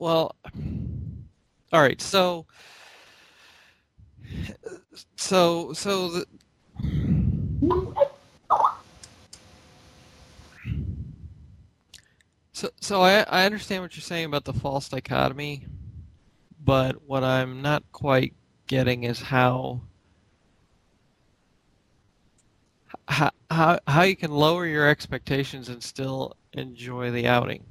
well, all right. So, so, so the. So, so I, I understand what you're saying about the false dichotomy, but what I'm not quite getting is how how how, how you can lower your expectations and still enjoy the outing.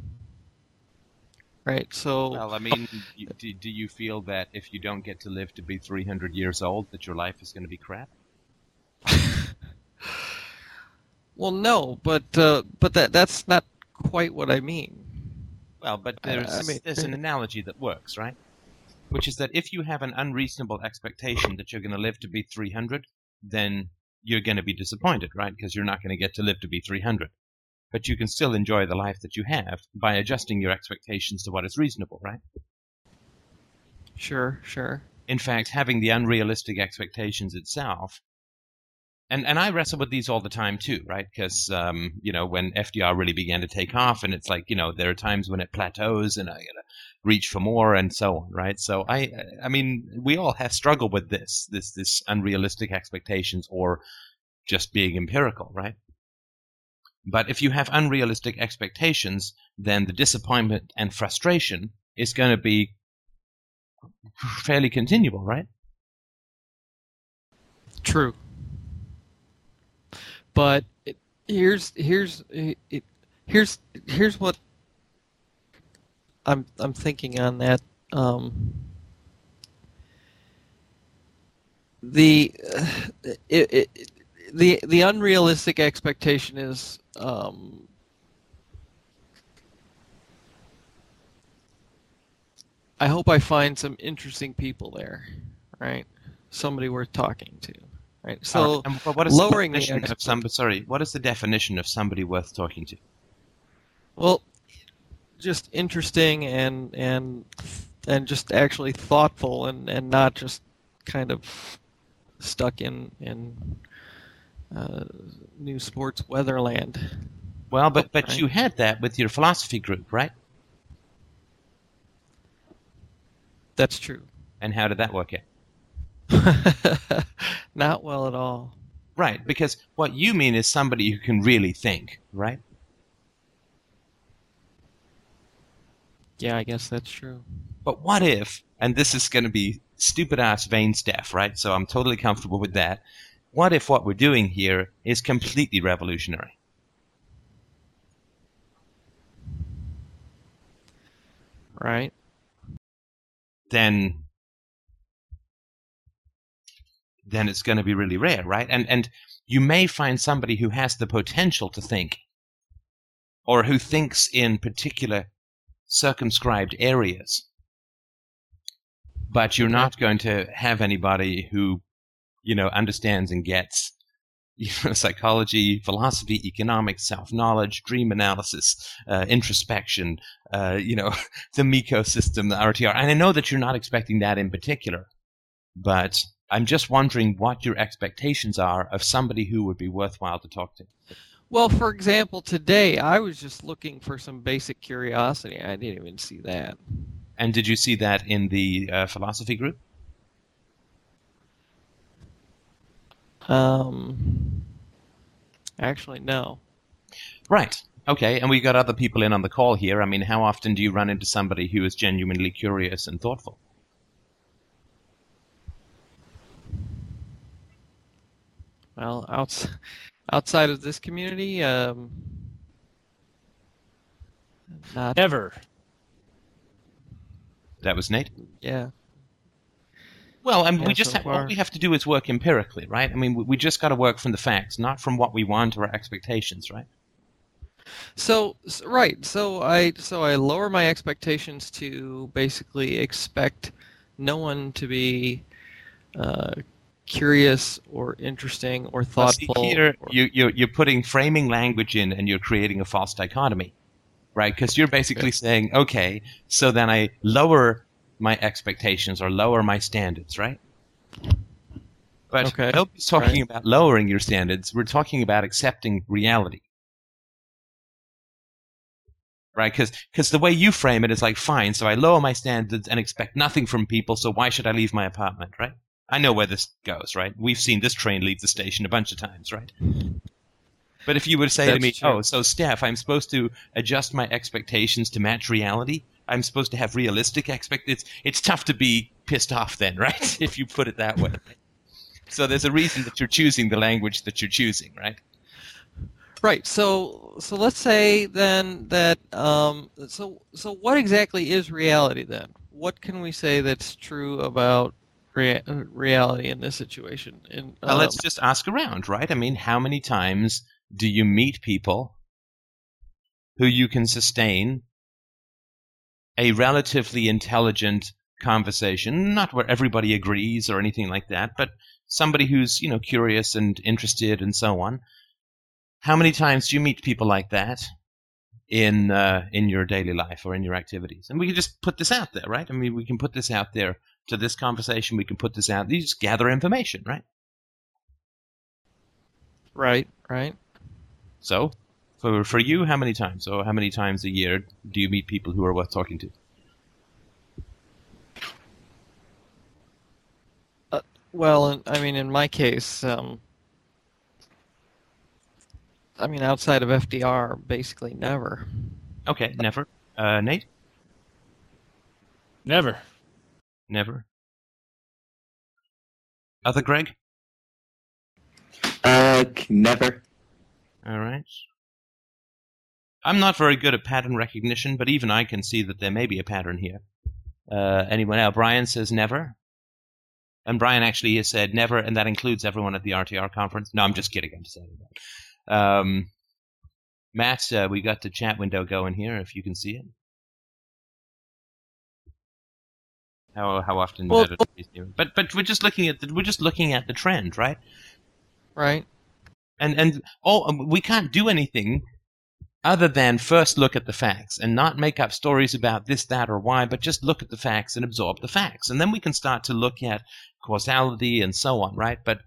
Right. So Well, I mean, do, do you feel that if you don't get to live to be 300 years old, that your life is going to be crap? well, no, but uh, but that that's not quite what I mean. Well, but there's, I mean- there's an analogy that works, right? Which is that if you have an unreasonable expectation that you're going to live to be 300, then you're going to be disappointed, right? Because you're not going to get to live to be 300. But you can still enjoy the life that you have by adjusting your expectations to what is reasonable, right? Sure, sure. in fact, having the unrealistic expectations itself. And and I wrestle with these all the time too, right? Because um, you know when FDR really began to take off, and it's like you know there are times when it plateaus, and I gotta reach for more, and so on, right? So I I mean we all have struggled with this this this unrealistic expectations or just being empirical, right? But if you have unrealistic expectations, then the disappointment and frustration is going to be fairly continual, right? True. But it, here's here's it, here's here's what I'm I'm thinking on that. Um, the uh, it, it, the the unrealistic expectation is um, I hope I find some interesting people there, right? Somebody worth talking to, right? So right. What is lowering the the definition of expect- somebody? Sorry, what is the definition of somebody worth talking to? Well, just interesting and and and just actually thoughtful and and not just kind of stuck in in uh, new sports weatherland. Well, but but Right. you had that with your philosophy group, right? That's true. And how did that work out? not well at all. Right, because what you mean is somebody who can really think, right? Yeah, I guess that's true. But what if, and this is going to be stupid ass vain stuff, right? So I'm totally comfortable with that. What if what we're doing here is completely revolutionary? Right? then then it's going to be really rare, right? And and you may find somebody who has the potential to think, or who thinks in particular circumscribed areas, but you're not going to have anybody who, you know, understands and gets. You know, psychology, philosophy, economics, self-knowledge, dream analysis, uh, introspection, uh, you know, the Miko system, the RTR. And I know that you're not expecting that in particular, but I'm just wondering what your expectations are of somebody who would be worthwhile to talk to. Well, for example, today I was just looking for some basic curiosity. I didn't even see that. And did you see that in the uh, philosophy group? Um, actually, no. Right. Okay. And we got other people in on the call here. I mean, how often do you run into somebody who is genuinely curious and thoughtful? Well, outs- outside of this community, um, not. ever. That was Nate. Yeah. Well, I mean, we just so all far. we have to do is work empirically, right? I mean, we, we just got to work from the facts, not from what we want or our expectations, right? So right. So I so I lower my expectations to basically expect no one to be uh, curious or interesting or Well, see, thoughtful. here, or- you, you're, you're putting framing language in and you're creating a false dichotomy, right? Because you're basically saying, okay, so then I lower my expectations or lower my standards, right? But Okay, nobody's talking right. about lowering your standards. We're talking about accepting reality. right? Because the way you frame it is like, fine, so I lower my standards and expect nothing from people, so why should I leave my apartment, right? I know where this goes, right? We've seen this train leave the station a bunch of times, right? But if you would say That's to me, true. oh, so Steph, I'm supposed to adjust my expectations to match reality. I'm supposed to have realistic expectations. It's it's tough to be pissed off then, right? if you put it that way. So there's a reason that you're choosing the language that you're choosing, right? Right. So so let's say then that um, so so what exactly is reality then? What can we say that's true about rea- reality in this situation? In, Well, let's um, just ask around, right? I mean, how many times do you meet people who you can sustain a relatively intelligent conversation, not where everybody agrees or anything like that, but somebody who's, you know, curious and interested and so on. How many times do you meet people like that in uh, in your daily life or in your activities? And we can just put this out there, right? I mean, we can put this out there to this conversation. We can put this out. You just gather information, right? right. Right. So, for for you, how many times or how many times a year do you meet people who are worth talking to? Well, I mean, in my case, um, I mean, outside of FDR, basically never. Okay, never. Uh, Nate, Never. never. Other Greg. Uh, never. All right. I'm not very good at pattern recognition, but even I can see that there may be a pattern here. Uh, anyone else? Brian says never. And Brian actually has said never, and that includes everyone at the RTR conference. No, I'm just kidding. I'm just saying that. Um, Matt, uh, we got the chat window going here, if you can see it. How how often? Well- that is new. but but we're just looking at the, we're just looking at the trend, right? Right. and and oh, we can't do anything other than first look at the facts and not make up stories about this, that, or why, but just look at the facts and absorb the facts, and then we can start to look at causality and so on, right? But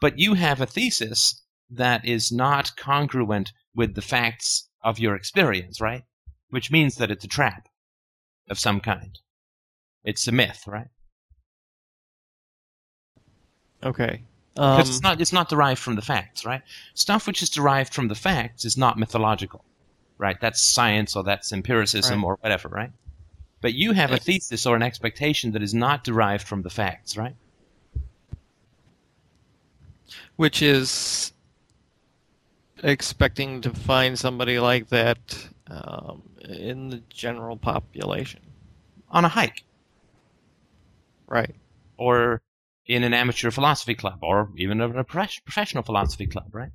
but you have a thesis that is not congruent with the facts of your experience, right? Which means that it's a trap of some kind. It's a myth, right? Okay. Because Um, it's not it's not derived from the facts, right? Stuff which is derived from the facts is not mythological, right? That's science or that's empiricism Right. or whatever, right? But you have a thesis or an expectation that is not derived from the facts, right? which is expecting to find somebody like that um, in the general population. On a hike Right. or in an amateur philosophy club or even a professional philosophy club, right?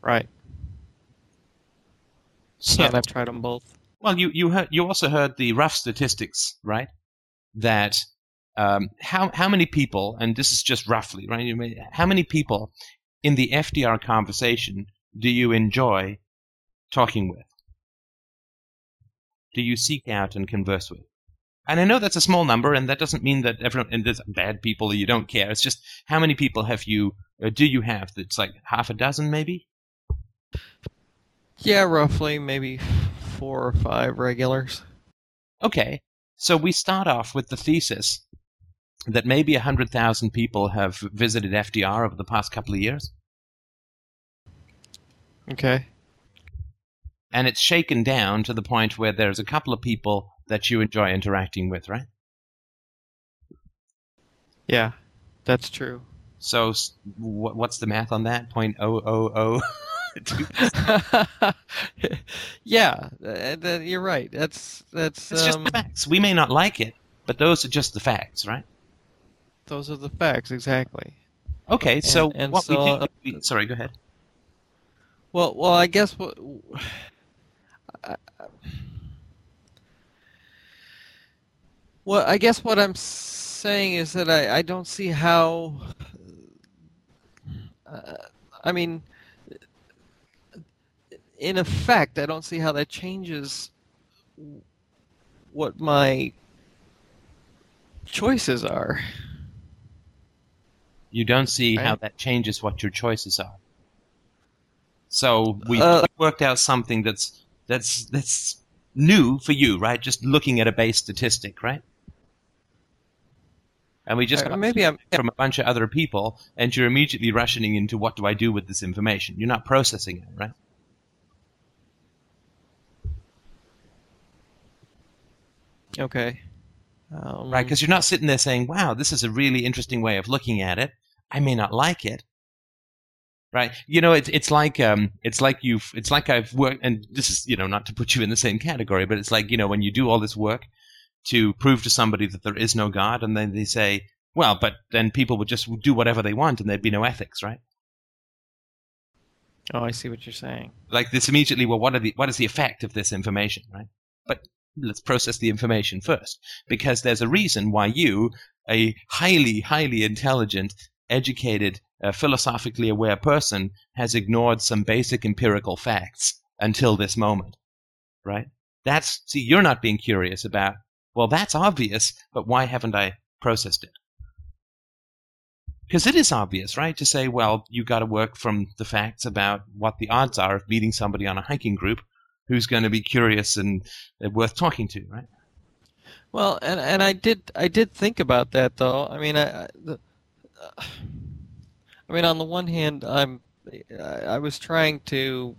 Right. So, and I've tried them both. Well, you you heard, you also heard the rough statistics, right? That um, how how many people, and this is just roughly, right? You may, how many people in the FDR conversation do you enjoy talking with? Do you seek out and converse with? And I know that's a small number, and that doesn't mean that everyone and there's bad people you don't care. It's just how many people have you, uh, do you have? That's like half a dozen, maybe. Yeah, roughly maybe four or five regulars. Okay, so we start off with the thesis that maybe a 100,000 people have visited FDR over the past couple of years, Okay. and it's shaken down to the point where there's a couple of people that you enjoy interacting with, right? Yeah, that's true. So, what's the math on that? Point oh oh oh. yeah, uh, you're right. That's that's It's just um, the facts. We may not like it, but those are just the facts, right? those are the facts exactly. Okay, so and what so, we uh, we- sorry, go ahead. Well, well, I guess what. I- I- Well, I guess what I'm saying is that I, I don't see how. Uh, I mean, in effect, I don't see how that changes what my choices are. You don't see how that changes what your choices are. So we Uh, worked out something that's that's that's new for you, right? Just looking at a base statistic, right? And we just Uh, got maybe I'm- from a bunch of other people, and you're immediately rushing into what do I do with this information? You're not processing it, right? Okay. Um, Right? Because you're not sitting there saying, "Wow, this is a really interesting way of looking at it. I may not like it." Right? You know, it's it's like um, it's like you've it's like I've worked, and this is you know not to put you in the same category, but it's like you know when you do all this work to prove to somebody that there is no God, and then they say, "Well, but then people would just do whatever they want, and there'd be no ethics," right? Oh, I see what you're saying. like this immediately well what are the what is the effect of this information right but let's process the information first because there's a reason why you a highly highly intelligent educated uh, philosophically aware person has ignored some basic empirical facts until this moment right that's see you're not being curious about well that's obvious but why haven't i processed it because it is obvious, right? To say, well, you've got to work from the facts about what the odds are of meeting somebody on a hiking group who's going to be curious and uh, worth talking to, right? Well, and and I did I did think about that though. I mean, I I, mean, on the one hand, I'm I, I was trying to.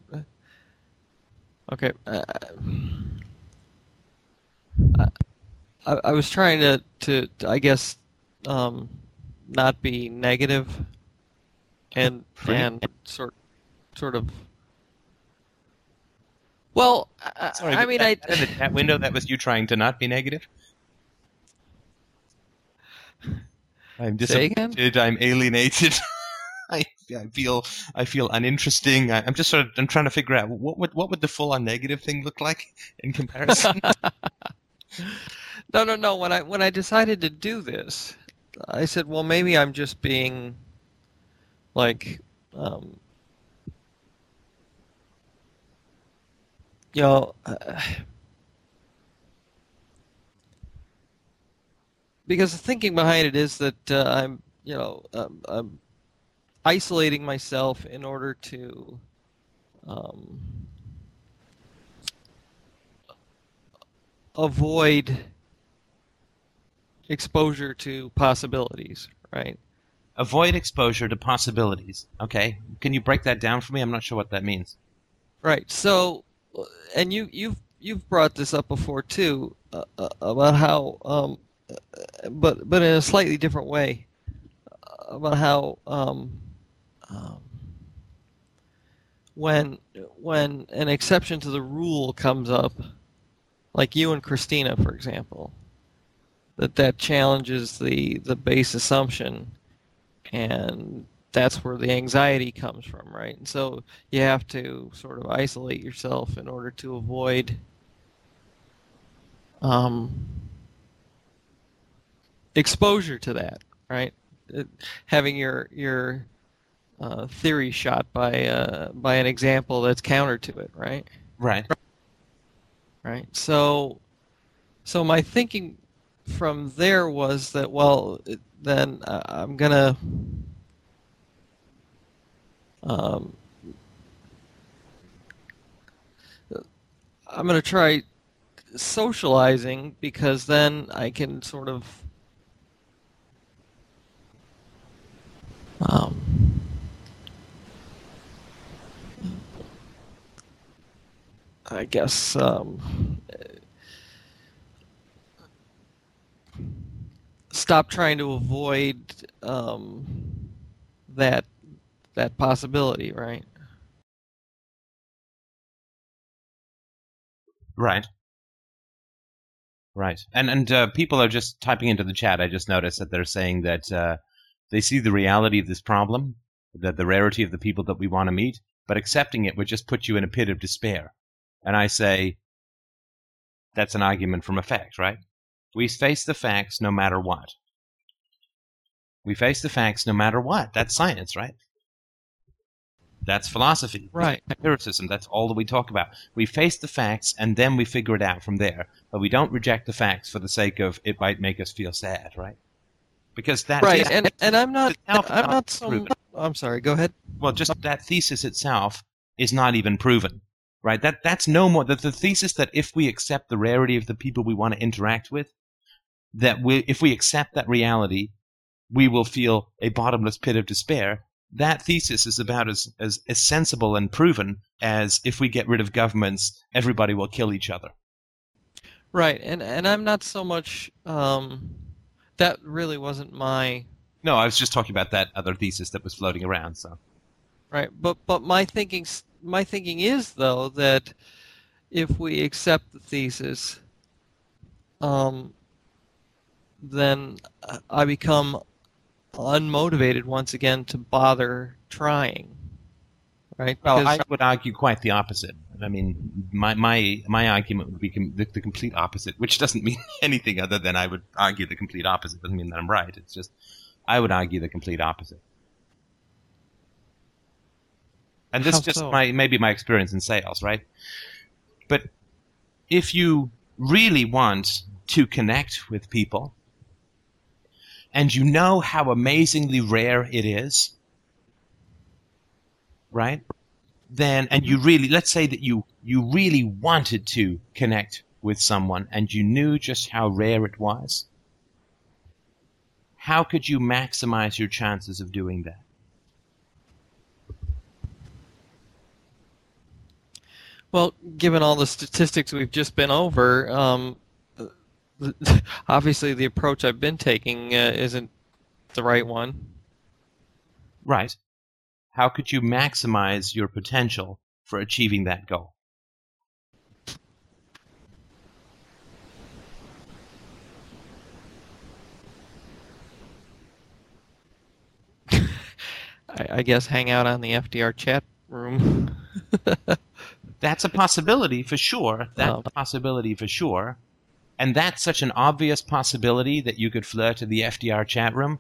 Okay. Uh, I I was trying to to, to I guess um, not be negative and and sort sort of. Well, I, Sorry, I mean, that, I that in the window that was you trying to not be negative. I'm disappointed. I'm alienated. I, I feel I feel uninteresting. I, I'm just sort of I'm trying to figure out what would what would the full on negative thing look like in comparison. No, no, no. When I when I decided to do this, I said, well, maybe I'm just being like, um, you know, uh, because the thinking behind it is that uh, I'm, you know, um, I'm isolating myself in order to. Um, avoid exposure to possibilities, right? Avoid exposure to possibilities. Okay, can you break that down for me? I'm not sure what that means. Right. So, and you you've you've brought this up before too uh, uh, about how, um, but but in a slightly different way, uh, about how um, um, when when an exception to the rule comes up, like you and Christina, for example, that that challenges the the base assumption, and that's where the anxiety comes from, right? And so you have to sort of isolate yourself in order to avoid um, exposure to that, right? It- having your your uh, theory shot by uh, by an example that's counter to it, right? Right. right? So, so my thinking from there was that well, then uh, I'm gonna um, I'm gonna try socializing because then I can sort of um, I guess um, stop trying to avoid um, that that possibility, right? Right. Right. And and uh, people are just typing into the chat. I just noticed that they're saying that uh, they see the reality of this problem, that the rarity of the people that we want to meet, but accepting it would just put you in a pit of despair. And I say, that's an argument from effect, right? We face the facts no matter what. We face the facts no matter what. That's science, right? That's philosophy. Right. empiricism. That's all that we talk about. We face the facts and then we figure it out from there. But we don't reject the facts for the sake of it might make us feel sad, right? Because that right, and and I'm not I'm not so. I'm sorry. Go ahead. well, just that thesis itself is not even proven, right? That that's no more that the thesis that if we accept the rarity of the people we want to interact with, that we if we accept that reality, we will feel a bottomless pit of despair. That thesis is about as, as, as sensible and proven as if we get rid of governments, everybody will kill each other. Right, and and I'm not so much. Um, that really wasn't my. No, I was just talking about that other thesis that was floating around. So. Right, but but my thinking my thinking is though that if we accept the thesis, um, then uh, I become unmotivated once again to bother trying. Right? Well, Because- I would argue quite the opposite. I mean, my my my argument would be com- the, the complete opposite, which doesn't mean anything other than I would argue the complete opposite. Doesn't mean that I'm right. It's just I would argue the complete opposite. And this How is just so? my maybe my experience in sales, right? But if you really want to connect with people, and you know how amazingly rare it is, right? Then, and you really, let's say that you, you really wanted to connect with someone and you knew just how rare it was. How could you maximize your chances of doing that? Well, given all the statistics we've just been over, um, obviously the approach I've been taking uh, isn't the right one. Right. How could you maximize your potential for achieving that goal? I, I guess hang out on the FDR chat room. That's a possibility for sure. That's Oh. a possibility for sure. And that's such an obvious possibility that you could flirt to the FDR chat room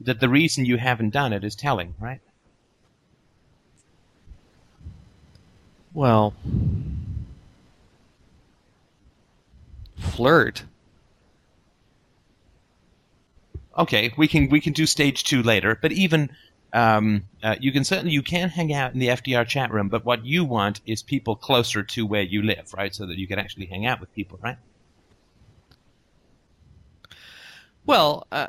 that the reason you haven't done it is telling, right? well, flirt. Okay, we can we can do stage two later, but even um, uh, you can certainly you can hang out in the FDR chat room, but what you want is people closer to where you live, right? So that you can actually hang out with people, right? Well, uh,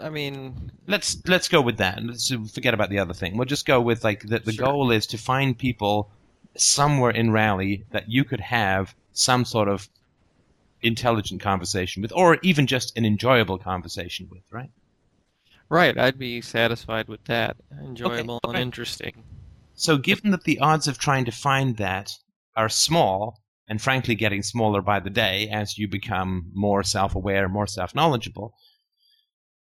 I mean, let's let's go with that. Let's forget about the other thing. We'll just go with like the, the Sure. goal is to find people somewhere in Raleigh that you could have some sort of intelligent conversation with, or even just an enjoyable conversation with, right? right, I'd be satisfied with that. Enjoyable okay. and interesting. So, given that the odds of trying to find that are small, and frankly getting smaller by the day as you become more self-aware, more self-knowledgeable,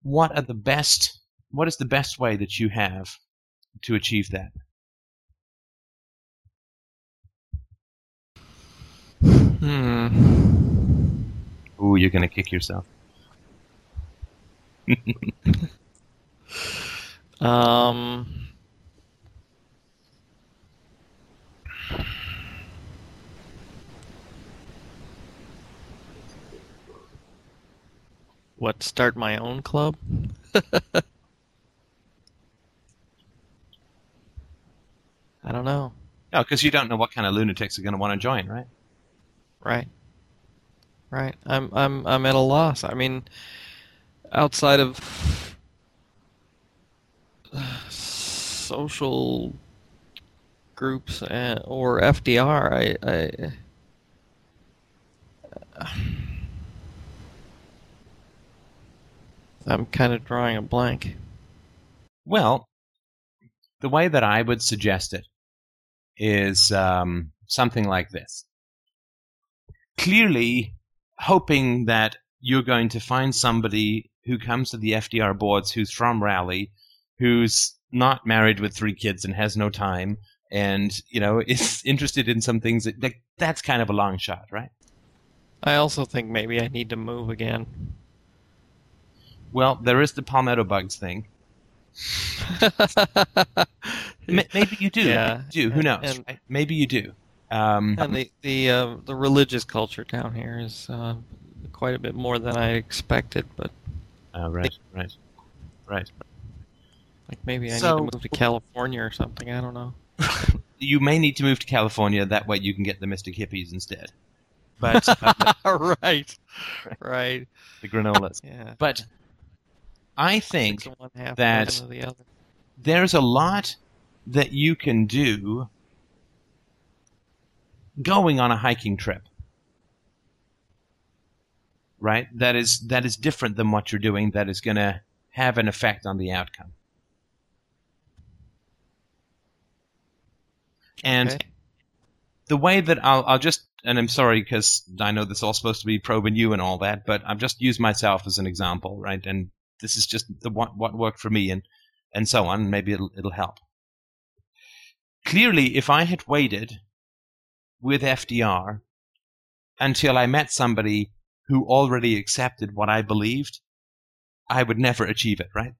what are the best? What is the best way that you have to achieve that? Hmm. Ooh, you're gonna kick yourself. Um. What? Start my own club? I don't know. Oh, no, because you don't know what kind of lunatics are going to want to join, right? Right. Right. I'm I'm I'm at a loss. I mean, outside of social groups and, or FDR, I, I I'm kind of drawing a blank. Well, the way that I would suggest it is um, something like this. Clearly, hoping that you're going to find somebody who comes to the FDR boards who's from Raleigh, who's not married with three kids and has no time, and you know is interested in some things that, that that's kind of a long shot, right? I also think maybe I need to move again. Well, there is the palmetto bugs thing. M- Maybe you do. Yeah, Maybe you do. Who knows? and- right? Maybe you do. Um, And the the uh, the religious culture down here is uh, quite a bit more than I expected. But oh, right, right, right. like maybe I So- need to move to California or something. I don't know. you may need to move to California. That way, you can get the Mystic Hippies instead. But uh, right, right. the granolas. Yeah. But I think one, that- the there's a lot that you can do going on a hiking trip. Right? That is that is different than what you're doing that is going to have an effect on the outcome. And Okay. the way that I'll, I'll just, and I'm sorry because I know this is all supposed to be probing you and all that, but I've just used myself as an example, right? And this is just the what, what worked for me and, and so on. Maybe it'll, it'll help. Clearly, if I had waited with FDR until I met somebody who already accepted what I believed, I would never achieve it, right?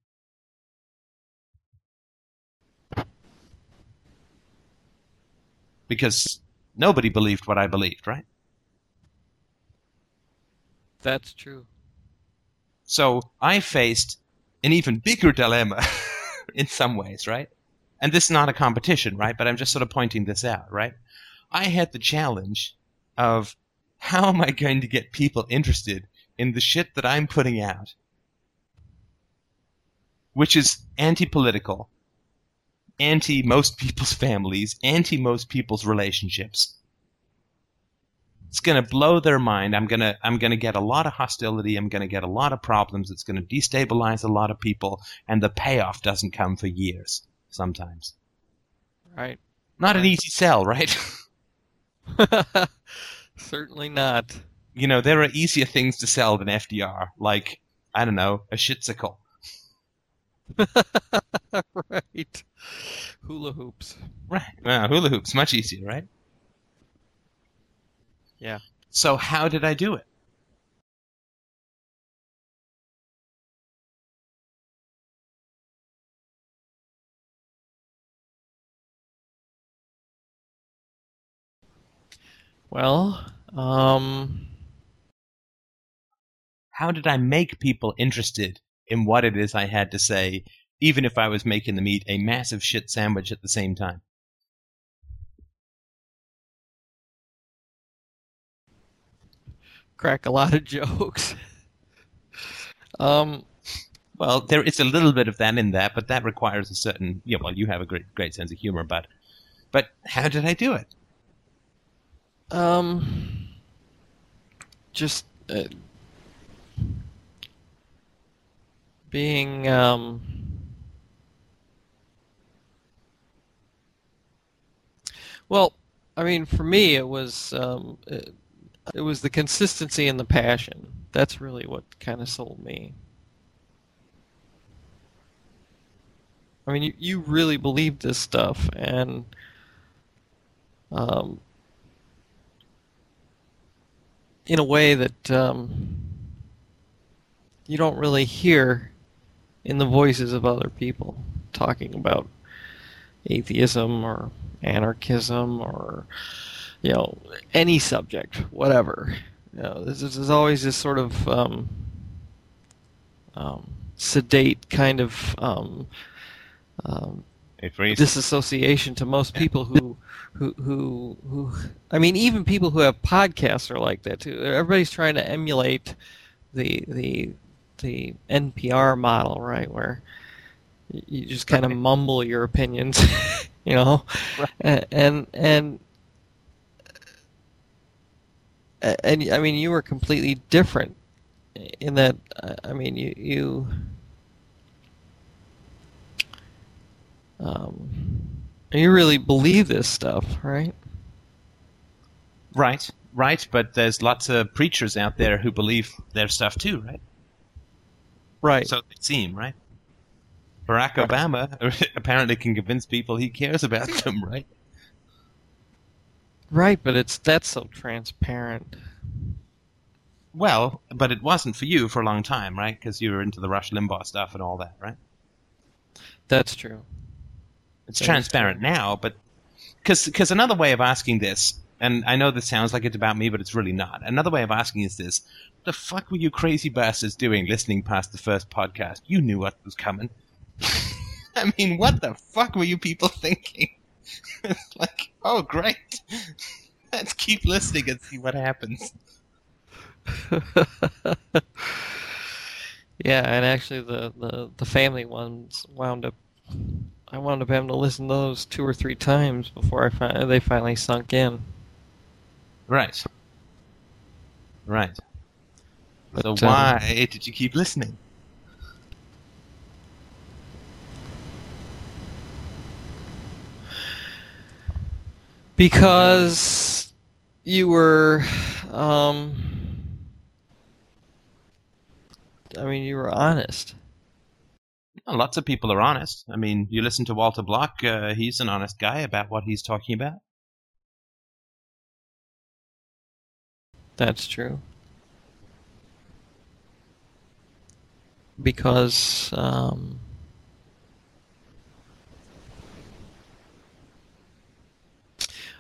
Because nobody believed what I believed, right? That's true. So I faced an even bigger dilemma in some ways, right? And this is not a competition, right? But I'm just sort of pointing this out, right? I had the challenge of how am I going to get people interested in the shit that I'm putting out, which is anti political, anti most people's families, anti most people's relationships. It's going to blow their mind. I'm going to I'm going to get a lot of hostility. I'm going to get a lot of problems. It's going to destabilize a lot of people and the payoff doesn't come for years sometimes. Right. Not an easy sell, right? Certainly not. you know, there are easier things to sell than FDR, like I don't know, a shitsicle. right. Hula hoops. Right. Well, hula hoops much easier, right? Yeah. So how did I do it? Well, um, How did I make people interested in what it is I had to say, even if I was making them eat a massive shit sandwich at the same time? Crack a lot of jokes. um, Well, there is a little bit of that in there, but that requires a certain. Yeah, well, you have a great, great sense of humor, but, but how did I do it? um, just uh, being um. Well, I mean, for me, it was um, it, it was the consistency and the passion. That's really what kind of sold me. I mean, you, you really believe this stuff, and um, in a way that um, you don't really hear in the voices of other people talking about atheism or anarchism or you know any subject, whatever. You know, this is, there's always this sort of um, um, sedate kind of um, um, disassociation to most people who who who who I mean even people who have podcasts are like that too. Everybody's trying to emulate the the the NPR model, right, where you just kind of mumble your opinions, you know, Right. and and and I mean you were completely different in that I mean you you um, you really believe this stuff, right? Right, right, but there's lots of preachers out there who believe their stuff too, right? Right. So they seem, right? Barack. Obama apparently can convince people he cares about them, right? Right, but it's that's so transparent. Well, but it wasn't for you for a long time, right? Because you were into the Rush Limbaugh stuff and all that, right? That's true. It's That is transparent true. now, but because another way of asking this, and I know this sounds like it's about me, but it's really not. Another way of asking is this: the fuck were you crazy bastards doing listening past the first podcast? You knew what was coming. I mean, what the fuck were you people thinking? like, oh, great. Let's keep listening and see what happens. yeah, and actually, the, the, the family ones wound up. I wound up having to listen to those two or three times before I fi- they finally sunk in. Right. Right. so But, um, why did you keep listening? Because you were, um, I mean, you were honest. Well, lots of people are honest. I mean, you listen to Walter Block, uh, he's an honest guy about what he's talking about. That's true. Because, um,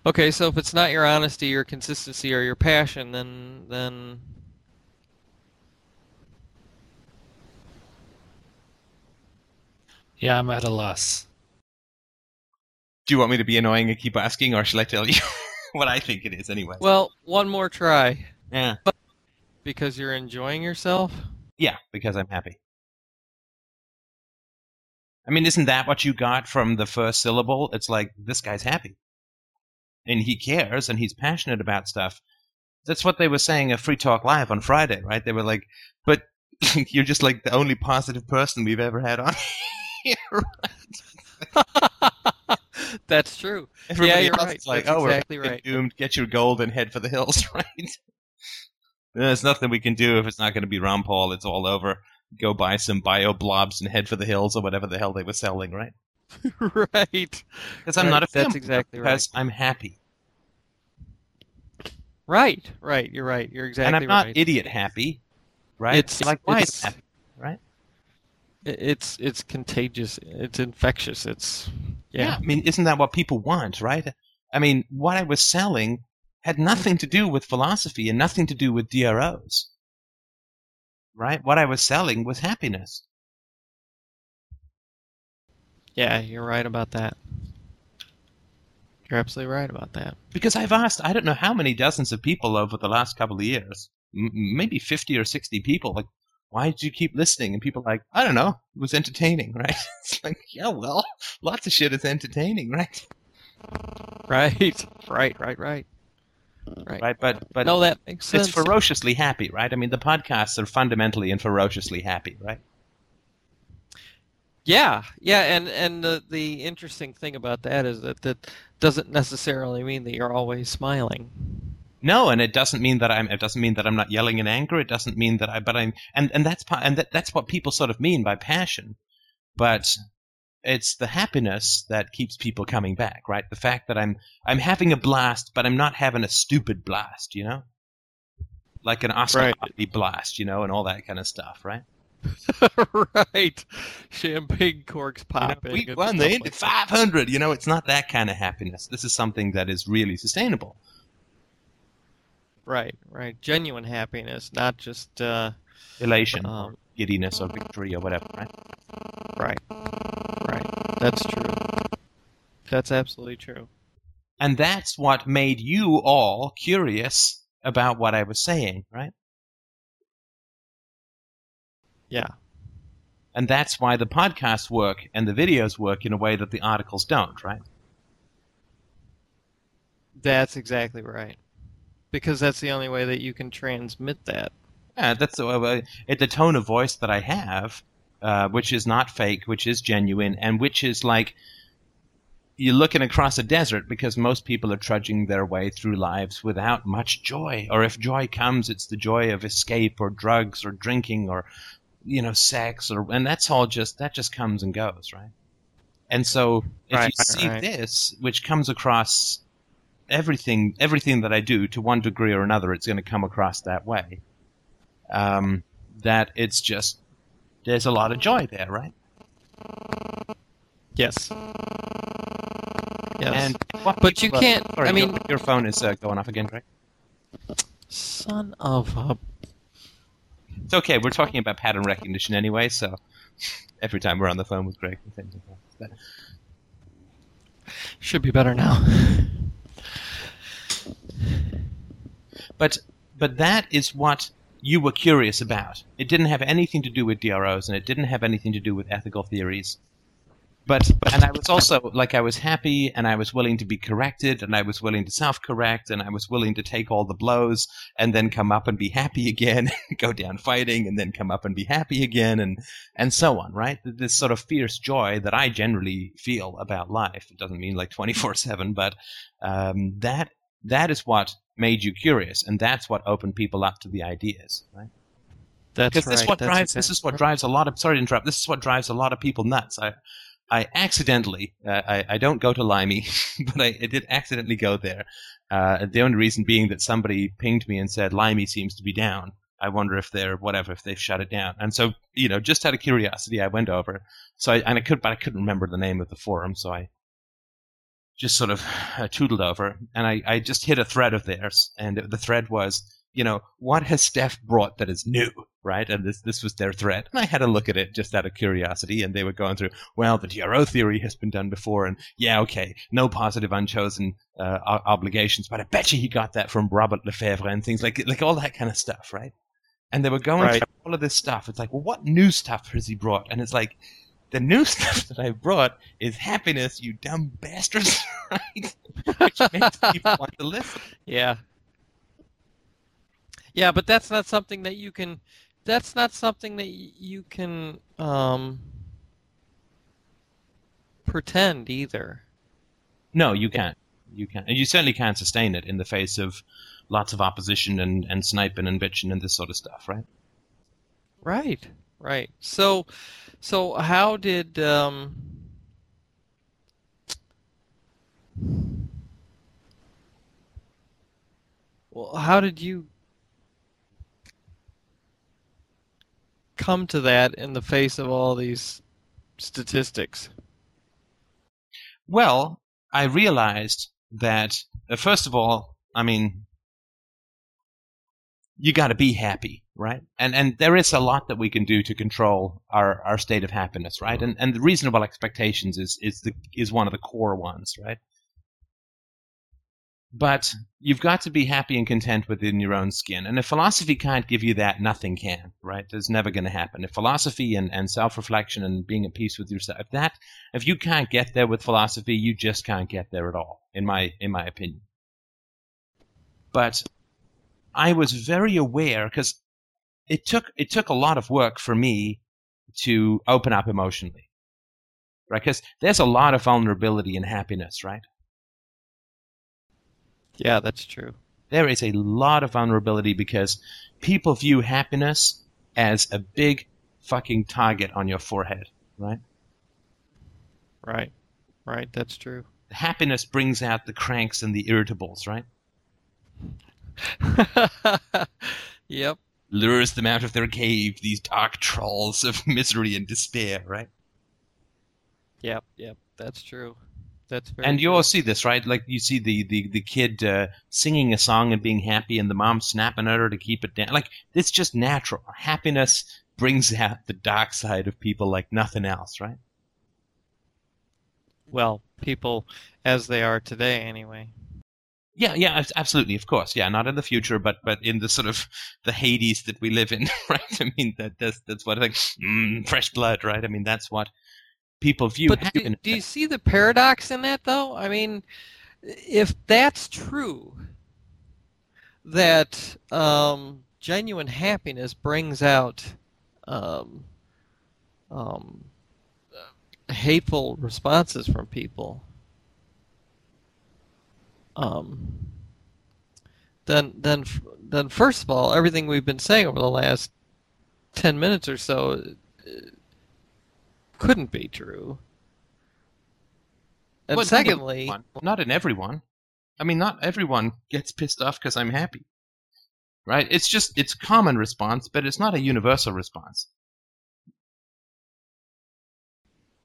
okay, so if it's not your honesty, your consistency, or your passion, then then Yeah, I'm at a loss. Do you want me to be annoying and keep asking, or shall I tell you what I think it is anyway? well, one more try yeah. But because you're enjoying yourself. Yeah, because I'm happy. I mean, isn't that what you got from the first syllable? It's like, this guy's happy. And he cares and he's passionate about stuff. That's what they were saying at Free Talk Live on Friday, right? They were like, but you're just like the only positive person we've ever had on here. That's true. Everybody you're else right. like, That's oh, exactly we're right. doomed. Get your gold and head for the hills, right? There's nothing we can do if it's not going to be Ron Paul. It's all over. Go buy some bio blobs and head for the hills or whatever the hell they were selling, right? right. Because I'm Right, not a that's exactly right. I'm happy. Right. Right. You're right. You're exactly right. and I'm not right. idiot happy, right? It's- like why it's- happy, right? It's it's contagious. It's infectious. It's yeah. I mean, isn't that what people want, right? I mean, what I was selling had nothing to do with philosophy and nothing to do with DROs, right? What I was selling was happiness. Yeah, you're right about that. You're absolutely right about that. Because I've asked, I don't know how many dozens of people over the last couple of years, m- maybe 50 or 60 people, like, why did you keep listening? And people are like, I don't know, it was entertaining, right? It's like, yeah, well, lots of shit is entertaining, right? Right. Right. Right. Right. Right. Right, but but no, that makes sense. it's ferociously happy, right? I mean, the podcasts are fundamentally and ferociously happy, right? Yeah, yeah, and and the the interesting thing about that is that that doesn't necessarily mean that you're always smiling. No, and it doesn't mean that I'm. It doesn't mean that I'm not yelling in anger. It doesn't mean that I. But I'm. And and that's pa- and that, that's what people sort of mean by passion. But it's the happiness that keeps people coming back, right? The fact that I'm I'm having a blast, but I'm not having a stupid blast, you know, like an Oscar Right. Blast, you know, and all that kind of stuff, right? right. Champagne corks You know, popping. we won the Indy like that. 500. You know, it's not that kind of happiness. This is something that is really sustainable. Right, right. Genuine happiness, not just uh Elation, um, or giddiness, or victory, or whatever, right? right. Right. That's true. That's absolutely true. And that's what made you all curious about what I was saying, right? Yeah. And that's why the podcasts work and the videos work in a way that the articles don't, right? That's exactly right. Because that's the only way that you can transmit that. Yeah, that's the, uh, the tone of voice that I have, uh, which is not fake, which is genuine, and which is like you're looking across a desert because most people are trudging their way through lives without much joy. Or if joy comes, it's the joy of escape or drugs or drinking or you know sex or and that's all just that just comes and goes, right? And so if Right, you right, see right. this, which comes across everything everything that I do to one degree or another, it's going to come across that way. Um, that it's just there's a lot of joy there, right? Yes. Yes. And But you can't- sorry, I your- mean- your, phone is uh, going off again, Greg. Son of a It's okay. We're talking about pattern recognition anyway, so every time we're on the phone with Greg, we think of that. Should be better now. But but that is what you were curious about. It didn't have anything to do with DROs, and it didn't have anything to do with ethical theories. But and I was also like I was happy, and I was willing to be corrected, and I was willing to self-correct, and I was willing to take all the blows, and then come up and be happy again, go down fighting, and then come up and be happy again, and and so on. Right? This sort of fierce joy that I generally feel about life. It doesn't mean like twenty-four-seven, but um, that that is what made you curious, and that's what opened people up to the ideas, right? That's Because right. this what that's drives exactly this is what drives a lot of sorry to interrupt. This is what drives a lot of people nuts. I I accidentally uh, I I don't go to Limey, but I, I did accidentally go there. Uh, the only reason being that somebody pinged me and said Limey seems to be down. I wonder if they're whatever if they've shut it down. And so you know, just out of curiosity, I went over. So I and I could but I couldn't remember the name of the forum, so I just sort of uh, tootled over, and I, I just hit a thread of theirs, and the thread was, you know, what has Steph brought that is new, right? And this this was their threat. and I had a look at it just out of curiosity, and they were going through, well, the DRO theory has been done before, and yeah, okay, no positive unchosen uh, obligations, but I bet you he got that from Robert LeFevre and things like like all that kind of stuff, right? And they were going Right. through all of this stuff. It's like, well, what new stuff has he brought? And it's like, the new stuff that I brought is happiness, you dumb bastards, right? Which makes people want to listen. Yeah. Yeah, but that's not something that you can. That's not something that y- you can um, pretend either. No, you can't. You can't. And you certainly can't sustain it in the face of lots of opposition and, and sniping and bitching and this sort of stuff, right? Right. Right. So, so how did um, well, how did you come to that in the face of all these statistics? Well, I realized that, uh, first of all, I mean, you got to be happy, right? And and there is a lot that we can do to control our, our state of happiness, right? And and reasonable expectations is is the is one of the core ones, right? But you've got to be happy and content within your own skin. And if philosophy can't give you that, nothing can, right? It's never going to happen. If philosophy and, and self reflection and being at peace with yourself, if that if you can't get there with philosophy, you just can't get there at all, in my in my opinion. But I was very aware because it took it took a lot of work for me to open up emotionally, right? Because there's a lot of vulnerability in happiness, right? Yeah, that's true. There is a lot of vulnerability because people view happiness as a big fucking target on your forehead, right? Right. Right, that's true. Happiness brings out the cranks and the irritables, right? yep. Lures them out of their cave, these dark trolls of misery and despair, right? Yep, yep, that's true. That's very And you all see this, right? Like you see the the, the kid uh, singing a song and being happy, and the mom snapping at her to keep it down. Like it's just natural. Happiness brings out the dark side of people like nothing else, right? well, people as they are today anyway. Yeah, yeah, absolutely, of course. Yeah, not in the future, but but in the sort of the Hades that we live in, right? I mean, that that's that's what I think. Mm, fresh blood, right? I mean, that's what people view But do, do you see the paradox in that though? I mean, if that's true that um, genuine happiness brings out um, um, hateful responses from people, um, then then then first of all, everything we've been saying over the last ten minutes or so couldn't be true. And Well, not in secondly, not in everyone. I mean, not everyone gets pissed off because I'm happy, right? It's just it's common response, but it's not a universal response.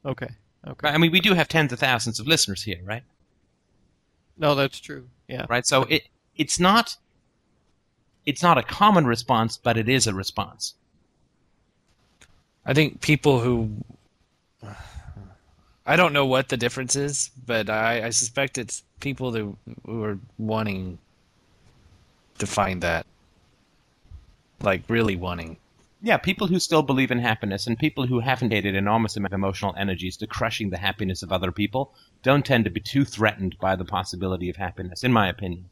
okay, okay, I mean, we do have tens of thousands of listeners here, right? no, that's true. Yeah, Right. So it it's not it's not a common response, but it is a response. I think people who I don't know what the difference is, but I, I suspect it's people that, who are wanting to find that, like really wanting. Yeah, people who still believe in happiness and people who haven't added enormous amount of emotional energies to crushing the happiness of other people don't tend to be too threatened by the possibility of happiness, in my opinion.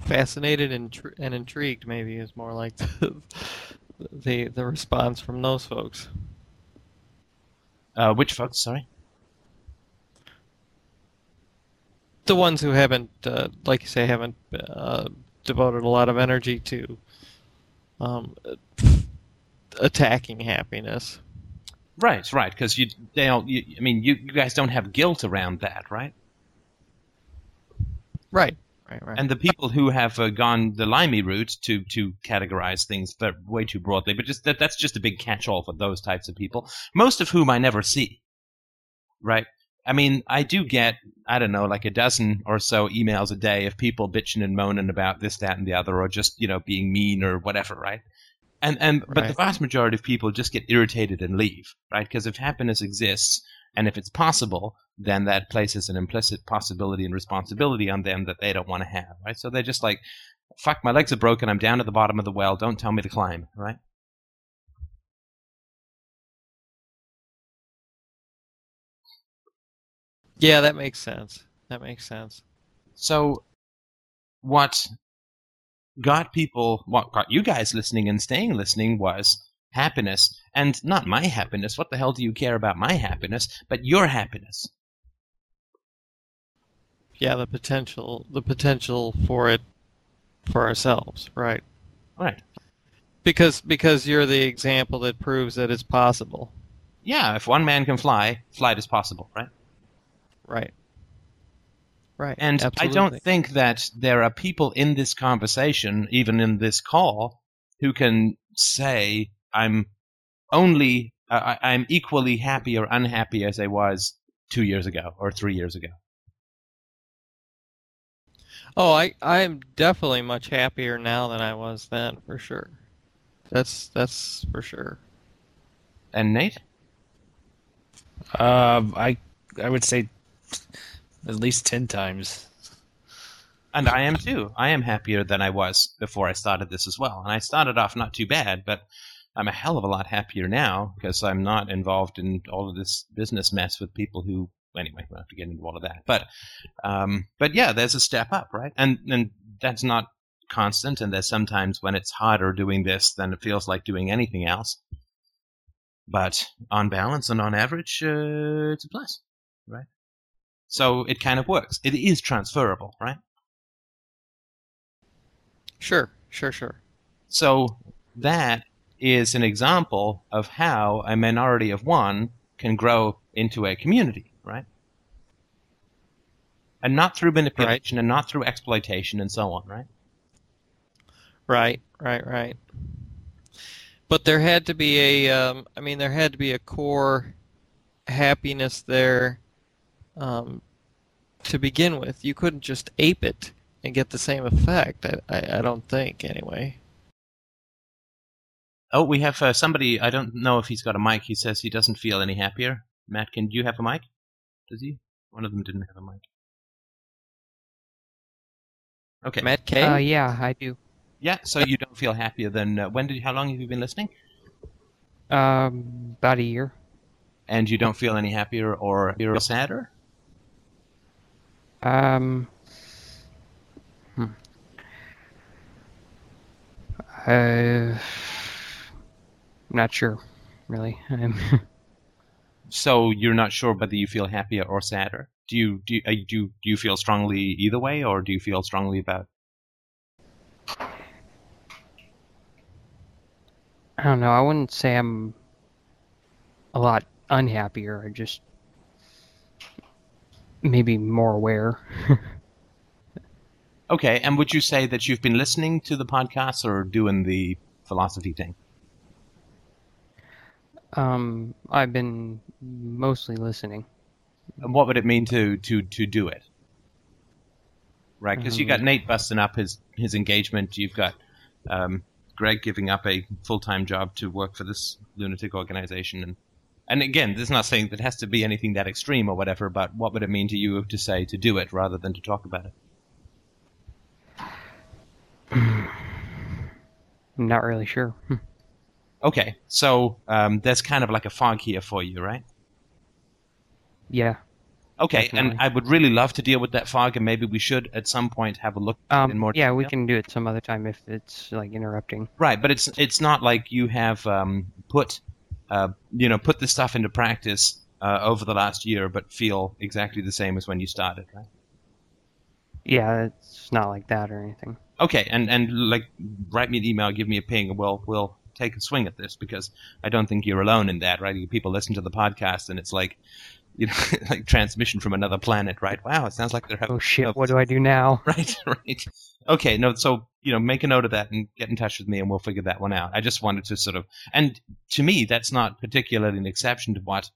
Fascinated and, tr- and intrigued, maybe, is more like the, the the response from those folks. Uh, which folks? Sorry. The ones who haven't, uh, like you say, haven't uh, devoted a lot of energy to um, attacking happiness. Right, right. Because you, they don't. You, I mean, you, you guys don't have guilt around that, right? Right. Right, right. And the people who have uh, gone the limey route to to categorize things but way too broadly, but just that that's just a big catch-all for those types of people, most of whom I never see. Right? I mean, I do get I don't know like a dozen or so emails a day of people bitching and moaning about this, that, and the other, or just you know being mean or whatever, right? And and but the vast majority of people just get irritated and leave, right? Because if happiness exists and if it's possible, then that places an implicit possibility and responsibility on them that they don't want to have, right? So they're just like, fuck, my legs are broken. I'm down at the bottom of the well. Don't tell me to climb, right? yeah, that makes sense. That makes sense. So what got people, what got you guys listening and staying listening was happiness. And not my happiness. What the hell do you care about my happiness? But your happiness. Yeah, the potential, the potential for it, for ourselves, right? Right. Because because you're the example that proves that it's possible, Yeah, if one man can fly, flight is possible, right? right? Right. And I don't think that there are people in this conversation, even in this call, who can say, I'm only, I I- I'm equally happy or unhappy as I was two years ago or three years ago. Oh, I I am definitely much happier now than I was then, for sure. That's that's for sure. And Nate? Um, I I would say at least ten times. And I am too. I am happier than I was before I started this as well. And I started off not too bad, but I'm a hell of a lot happier now because I'm not involved in all of this business mess with people who. Anyway, we don't have to get into all of that. But, um, but yeah, there's a step up, right? And and that's not constant. And there's sometimes when it's harder doing this than it feels like doing anything else. But on balance and on average, uh, it's a plus, right? So it kind of works. It is transferable, right? Sure, sure, sure. So that is an example of how a minority of one can grow into a community, right? And not through manipulation and not through exploitation and so on, right? Right, right, right. But there had to be a, um, I mean, there had to be a core happiness there um, to begin with. You couldn't just ape it and get the same effect. I, I, I don't think, anyway. Oh, we have uh, somebody. I don't know if he's got a mic. He says he doesn't feel any happier. Matt, can do you have a mic? Does he? One of them didn't have a mic. Okay. Matt K. Uh, yeah, I do. Yeah. So you don't feel happier than uh, when did? You, How long have you been listening? Um, about a year. And you don't feel any happier or you're sadder? Um, hmm. Uh, I'm not sure, really. So you're not sure whether you feel happier or sadder. Do you do you, uh, do you, do you feel strongly either way, or do you feel strongly about? I don't know. I wouldn't say I'm a lot unhappier. I just maybe more aware. Okay, and would you say that you've been listening to the podcast or doing the philosophy thing? Um, I've been mostly listening. And what would it mean to to to do it? Right, because you got Um, Nate busting up his his engagement. You've got um, Greg giving up a full time job to work for this lunatic organization and and again, this is not saying that it has to be anything that extreme or whatever, but what would it mean to you to say to do it rather than to talk about it? I'm not really sure. Okay, so um, there's kind of like a fog here for you, right? Yeah. Okay, Definitely. and I would really love to deal with that fog, and maybe we should at some point have a look Um, in more yeah, we can do it some other time if it's like interrupting. Right, but it's it's not like you have um, put uh, you know put this stuff into practice uh, over the last year, but feel exactly the same as when you started, right? Yeah, it's not like that or anything. Okay, and and like write me an email, give me a ping, and we'll we'll take a swing at this because I don't think you're alone in that, right? People listen to the podcast and it's like you know like transmission from another planet, right? Wow, it sounds like they're having Oh shit, what do I do now? right, right. Okay, no, so you know, make a note of that and get in touch with me, and we'll figure that one out. I just wanted to sort of, and to me, that's not particularly an exception to what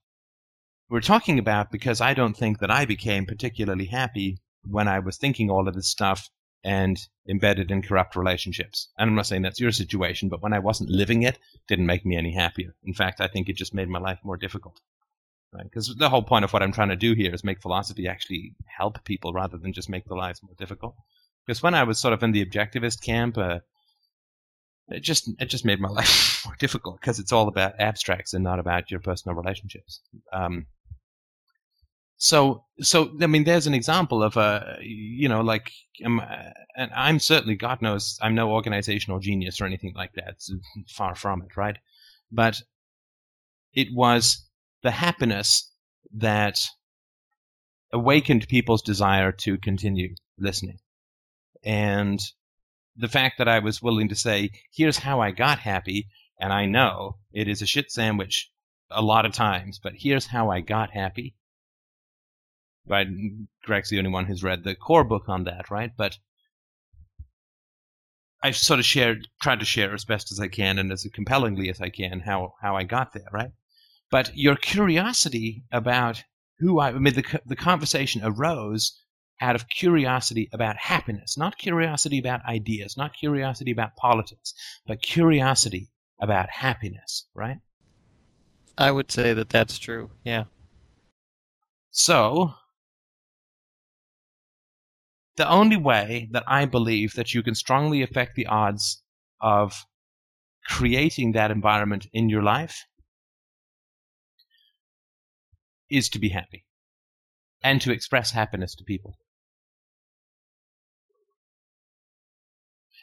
we're talking about because I don't think that I became particularly happy when I was thinking all of this stuff and embedded in corrupt relationships. And I'm not saying that's your situation, but when I wasn't living it, it didn't make me any happier. In fact, I think it just made my life more difficult. Right? Because the whole point of what I'm trying to do here is make philosophy actually help people rather than just make their lives more difficult. Because when I was sort of in the objectivist camp, uh, it just it just made my life more difficult because it's all about abstracts and not about your personal relationships. Um, so so I mean, there's an example of a you know like um, and I'm certainly God knows I'm no organizational genius or anything like that. It's far from it, right? But it was the happiness that awakened people's desire to continue listening. And the fact that I was willing to say, here's how I got happy, and I know it is a shit sandwich a lot of times, but here's how I got happy. Right? Greg's the only one who's read the core book on that, right? But I've sort of shared, tried to share as best as I can and as compellingly as I can how, how I got there, right? But your curiosity about who I, I mean, the, the conversation arose out of curiosity about happiness, not curiosity about ideas, not curiosity about politics, but curiosity about happiness, right? I would say that that's true. Yeah. So, the only way that I believe that you can strongly affect the odds of creating that environment in your life is to be happy and to express happiness to people.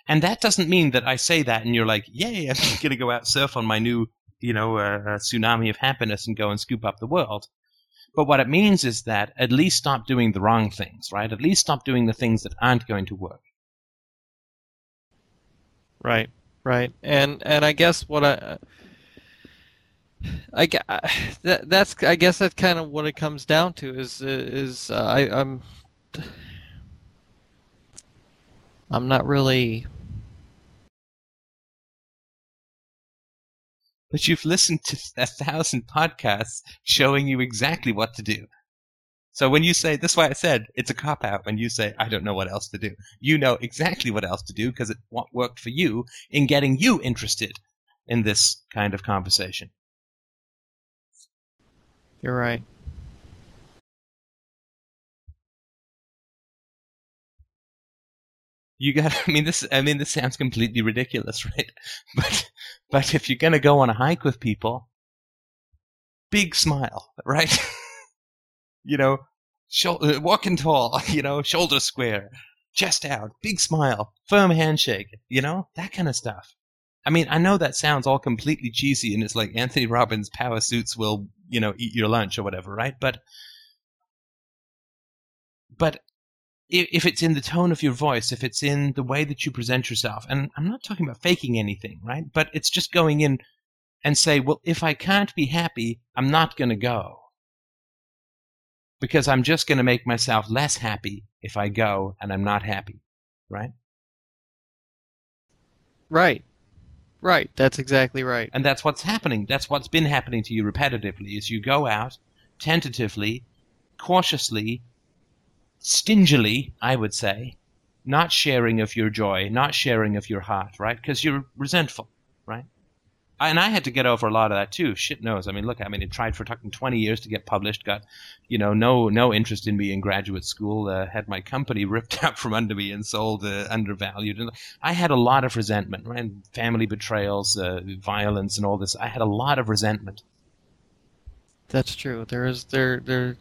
And that doesn't mean that I say that and you're like, yay, I'm going to go out surf on my new, you know, uh, tsunami of happiness and go and scoop up the world. But what it means is that at least stop doing the wrong things, right? At least stop doing the things that aren't going to work. Right. Right. And and I guess what I I, that that's I guess that's kind of what it comes down to is is uh, I I'm I'm not really But you've listened to a thousand podcasts showing you exactly what to do. So when you say, that's why I said it's a cop out when you say, I don't know what else to do. You know exactly what else to do because it what worked for you in getting you interested in this kind of conversation. you're right. you got i mean this i mean this sounds completely ridiculous right but but if you're going to go on a hike with people big smile right? You know shoulder, uh, walking tall you know shoulder square chest out big smile firm handshake you know that kind of stuff. I mean i know that sounds all completely cheesy and it's like anthony robbins power suits will you know eat your lunch or whatever right? But but if it's in the tone of your voice, if it's in the way that you present yourself, and I'm not talking about faking anything, right? But it's just going in and say, well, if I can't be happy, I'm not going to go. Because I'm just going to make myself less happy if I go and I'm not happy, right? Right. Right. That's exactly right. And that's what's happening. That's what's been happening to you repetitively is you go out tentatively, cautiously, stingily, I would say, not sharing of your joy, not sharing of your heart, right? Because you're resentful, right? And I had to get over a lot of that too. Shit knows. I mean, look, I mean, it tried for fucking 20 years to get published. Got, you know, no no interest in me in graduate school. Uh, had my company ripped out from under me and sold uh, undervalued. And I had a lot of resentment, right? Family betrayals, uh, violence, and all this. I had a lot of resentment. That's true. There is there there.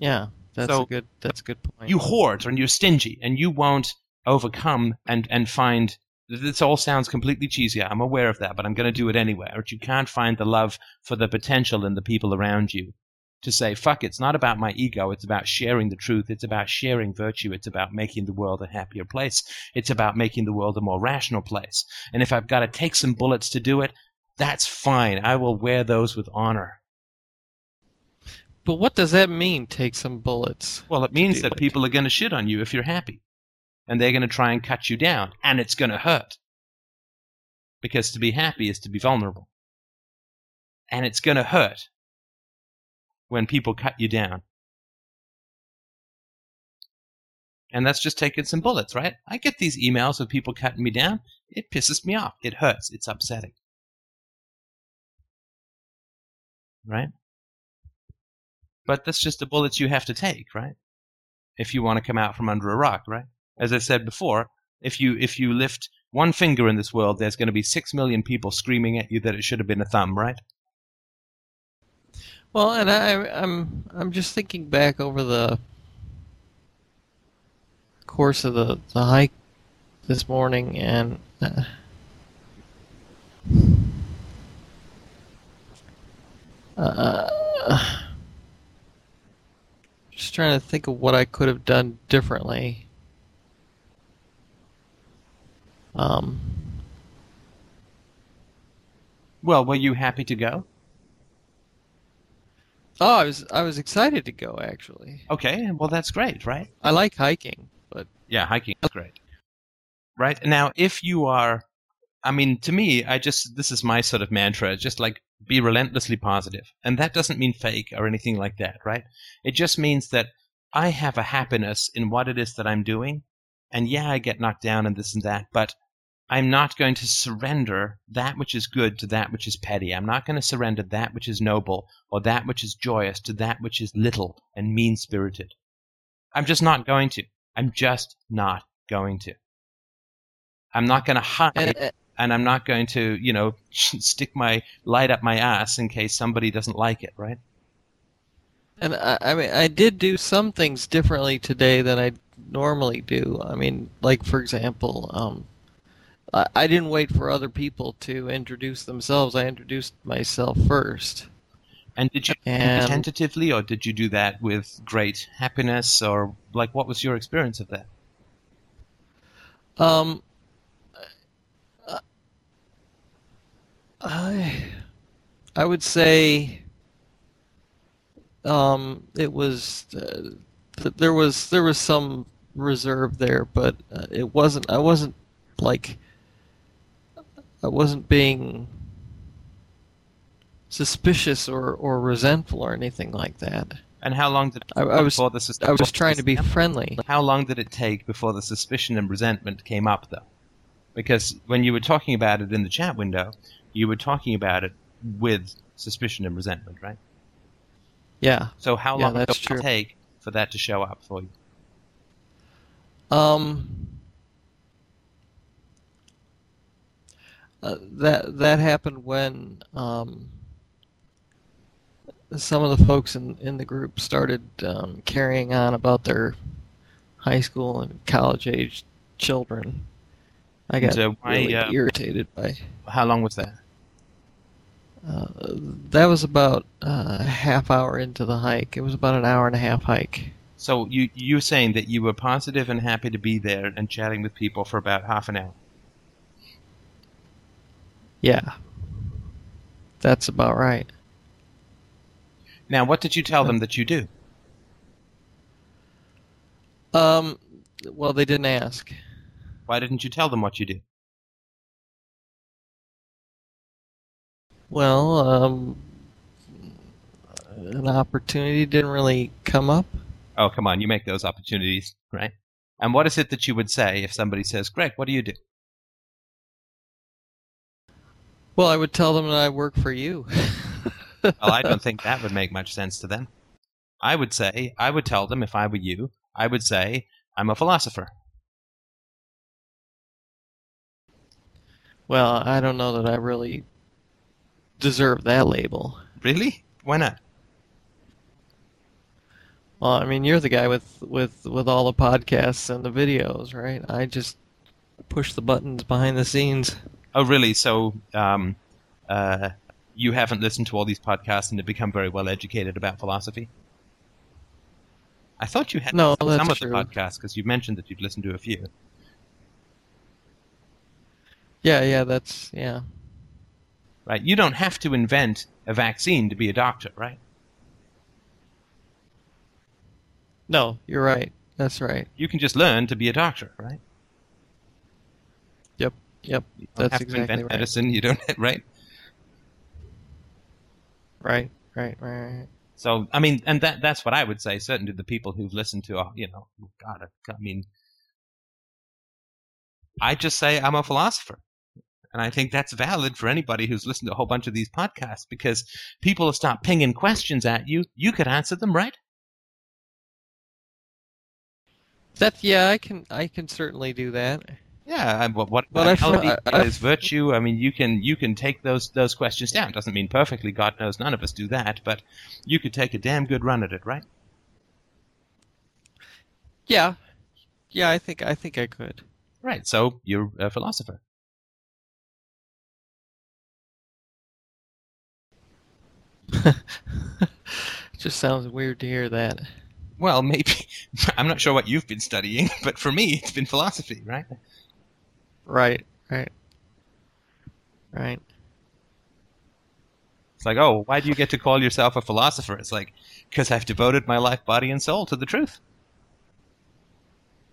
Yeah, that's So- a good that's a good point. You hoard and you're stingy, and you won't overcome and and find. This all sounds completely cheesy. I'm aware of that, but I'm going to do it anyway. Or you can't find the love for the potential in the people around you to say, fuck, it's not about my ego. It's about sharing the truth. It's about sharing virtue. It's about making the world a happier place. It's about making the world a more rational place. And if I've got to take some bullets to do it, that's fine. I will wear those with honor. But what does that mean? Take some bullets. Well, it means that people are going to shit on you if you're happy. And they're going to try and cut you down. And it's going to hurt. Because to be happy is to be vulnerable. And it's going to hurt when people cut you down. And that's just taking some bullets, right? I get these emails of people cutting me down. It pisses me off. It hurts. It's upsetting. Right? But that's just the bullets you have to take, right? If you want to come out from under a rock, right? As I said before, if you if you lift one finger in this world, there's going to be six million people screaming at you that it should have been a thumb, right? Well, and I I'm I'm just thinking back over the course of the the hike this morning, and uh, uh, just trying to think of what I could have done differently. Um, Well, were you happy to go? oh, I was I was excited to go actually. Okay, well that's great, right? I like hiking, but Yeah, hiking is great. Right? Now, if you are, I mean, to me, I just, this is my sort of mantra, just like be relentlessly positive. And that doesn't mean fake or anything like that, right? It just means that I have a happiness in what it is that I'm doing. And yeah, I get knocked down and this and that, but I'm not going to surrender that which is good to that which is petty. I'm not going to surrender that which is noble or that which is joyous to that which is little and mean spirited. I'm just not going to. I'm just not going to. I'm not going to hide uh, and, I'm not going to, you know, stick my light up my ass in case somebody doesn't like it, right? And I, I mean, I did do some things differently today than I normally do. I mean, like for example, um, I, I didn't wait for other people to introduce themselves. I introduced myself first. And did you And- tentatively, or did you do that with great happiness, or like what was your experience of that? Um, I, I would say, um, it was uh, th- there was there was some reserve there, but uh, it wasn't. I wasn't like I wasn't being suspicious or, or resentful or anything like that. And how long did it I, I was before the sus- I was trying to be friendly. How long did it take before the suspicion and resentment came up, though? Because when you were talking about it in the chat window, you were talking about it with suspicion and resentment, right? Yeah. So how Yeah, long true. it take for that to show up for you? Um, uh, that that happened when um, some of the folks in in the group started um, carrying on about their high school and college age children. I got uh, why, really uh, irritated by. How long was that? Uh, that was about uh, a half hour into the hike. It was about an hour and a half hike. So you you were saying that you were positive and happy to be there and chatting with people for about half an hour. Yeah, that's about right. Now, what did you tell them that you do? Um, well, they didn't ask. Why didn't you tell them what you do? Well, um, an opportunity didn't really come up. Oh, come on, you make those opportunities, right? And what is it that you would say if somebody says, Greg, what do you do? Well, I would tell them that I work for you. Well, I don't think that would make much sense to them. I would say, I would tell them if I were you, I would say, I'm a philosopher. Well, I don't know that I really deserve that label. Really? Why not? Well, I mean, you're the guy with with with all the podcasts and the videos, right? I just push the buttons behind the scenes. Oh, really? So, um, uh, you haven't listened to all these podcasts and have become very well educated about philosophy? I thought you had No, listened to some of the true. podcasts because you mentioned that you'd listened to a few. Yeah, yeah, that's yeah. Right? You don't have to invent a vaccine to be a doctor, right? No, you're right. That's right. You can just learn to be a doctor, right? Yep, yep. You don't That's have to exactly invent right. medicine. You don't, right? Right, right, right, right. So, I mean, and that that's what I would say, certainly to the people who've listened to, uh, you know, God, I mean, I just say I'm a philosopher. And I think that's valid for anybody who's listened to a whole bunch of these podcasts because people will start pinging questions at you. You could answer them, right? That yeah, I can I can certainly do that. Yeah, what what, what I what is virtue? I mean, you can you can take those those questions down. Doesn't mean perfectly. God knows none of us do that, but you could take a damn good run at it, right? Yeah, yeah. I think I think I could. Right. So you're a philosopher. Just sounds weird to hear that. Well, maybe I'm not sure what you've been studying, but for me, it's been philosophy, right? Right, right, right. It's like, oh, why do you get to call yourself a philosopher? It's like, because I've devoted my life, body, and soul to the truth.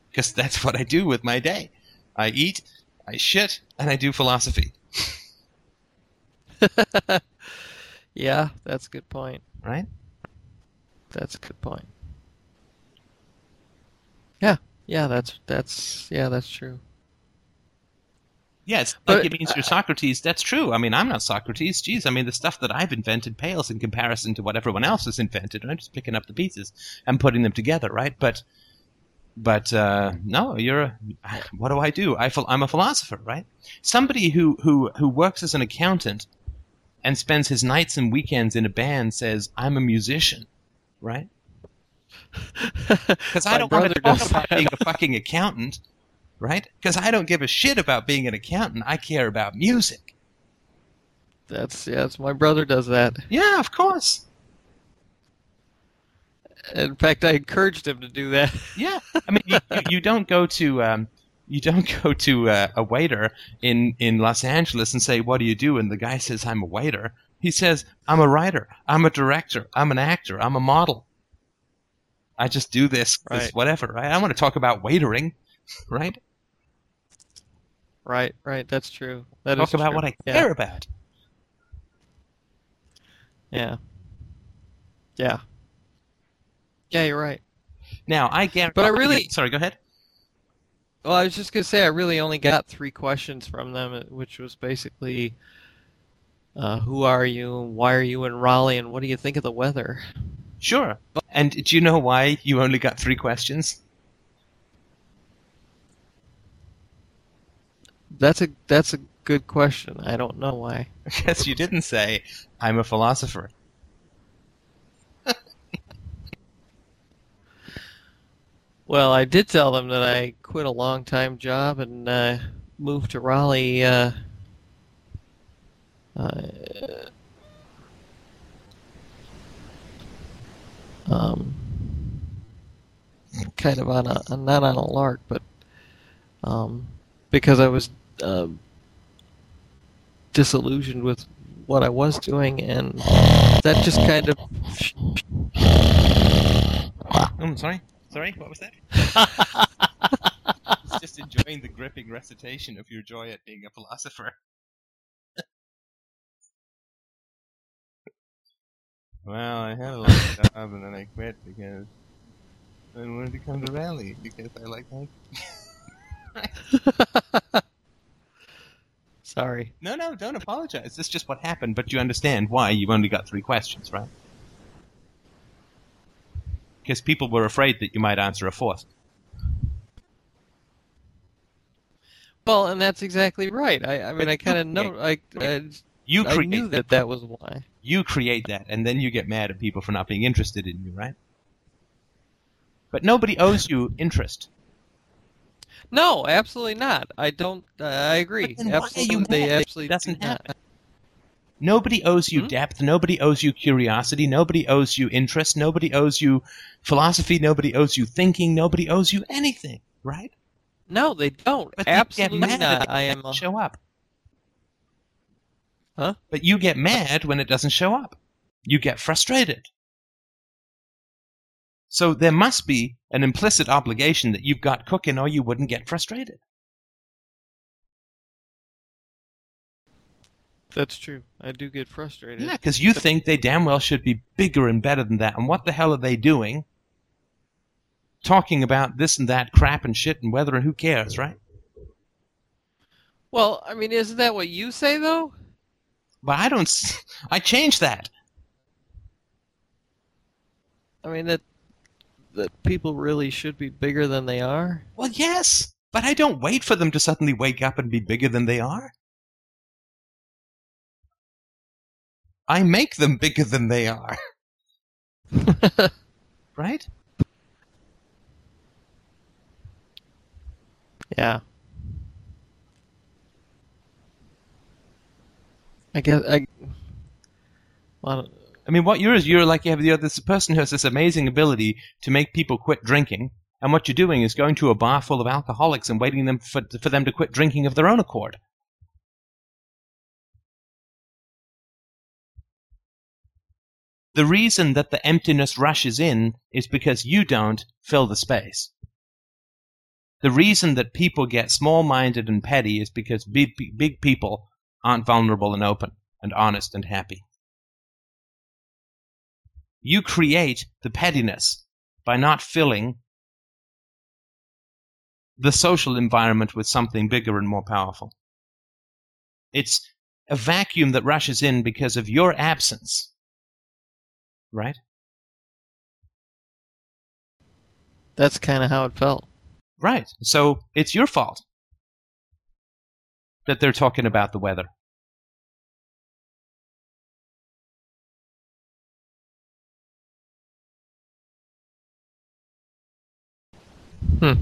Because that's what I do with my day. I eat, I shit, and I do philosophy, yeah, that's a good point. right? That's a good point. Yeah, yeah. That's that's yeah. That's true. Yeah, it's But- like it means you're Socrates. That's true. I mean, I'm not Socrates. Jeez, I mean, the stuff that I've invented pales in comparison to what everyone else has invented. I'm just picking up the pieces and putting them together, right? But, but uh, no, you're. A, what do I do? I, phil- I'm a philosopher, right? Somebody who who who works as an accountant and spends his nights and weekends in a band says, "I'm a musician," right? Because I don't want to talk about that. being a fucking accountant, right? Because I don't give a shit about being an accountant. I care about music. That's yeah. That's my brother does that. Yeah, of course. In fact, I encouraged him to do that. Yeah, I mean, you, you, you don't go to um, you don't go to uh, a waiter in in Los Angeles and say, "What do you do?" And the guy says, "I'm a waiter." He says, "I'm a writer. I'm a director. I'm an actor. I'm a model. I just do this, this Right. whatever." Right? I want to talk about waitering, right? right, right. That's true. That talk is about true. what I Yeah, care about. Yeah. Yeah. Yeah, you're right. Now, I guarantee. But I really- sorry. Go ahead. Well, I was just gonna say I really only got three questions from them, uh, which was basically, uh, "Who are you? Why are you in Raleigh? And what do you think of the weather?" Sure. And do you know why you only got three questions? That's a that's a good question. I don't know why. Because you didn't say, I'm a philosopher. Well, I did tell them that I quit a long time job and uh, moved to Raleigh. Uh, uh, um, kind of on a not on a lark, but um, because I was uh, disillusioned with what I was doing, and that just kind of I'm sorry. Sorry, what was that? Just enjoying the gripping recitation of your joy at being a philosopher. well, I had a long job and then I quit because I wanted to come to Raleigh because I like that. Sorry. No, no, don't apologize. It's just what happened, but you understand why you've only got three questions, right? Because people were afraid that you might answer a fourth. Well, and that's exactly right. I, I mean, I kind of know. I, I, You I create knew that that was why. You create that, and then you get mad at people for not being interested in you, right? But nobody owes you interest. No, absolutely not. I don't. Uh, I agree. But then why are you Absolutely, they absolutely It doesn't do not. Nobody owes you Hmm? depth. Nobody owes you curiosity. Nobody owes you interest. Nobody owes you philosophy. Nobody owes you thinking. Nobody owes you anything, right? No, they don't. But they get absolutely mad not. I it am. doesn't A, show up. Huh? But you get mad when it doesn't show up. You get frustrated. So there must be an implicit obligation that you've got cooking or you wouldn't get frustrated. That's true. I do get frustrated. Yeah, because you think they damn well should be bigger and better than that. And what the hell are they doing? Talking about this and that crap and shit and weather and who cares, right? Well, I mean, isn't that what you say though? But I don't. s- I changed that. I mean that that people really should be bigger than they are. Well, yes, but I don't wait for them to suddenly wake up and be bigger than they are. I make them bigger than they are, right? Yeah. I guess I. Well, I mean, what you're is you're like you have the other this person who has this amazing ability to make people quit drinking, and what you're doing is going to a bar full of alcoholics and waiting them for, for them to quit drinking of their own accord. The reason that the emptiness rushes in is because you don't fill the space. The reason that people get small-minded and petty is because big, big people aren't vulnerable and open and honest and happy. You create the pettiness by not filling the social environment with something bigger and more powerful. It's a vacuum that rushes in because of your absence. Right? that's kind of how it felt. Right. So it's your fault that they're talking about the weather. Hmm.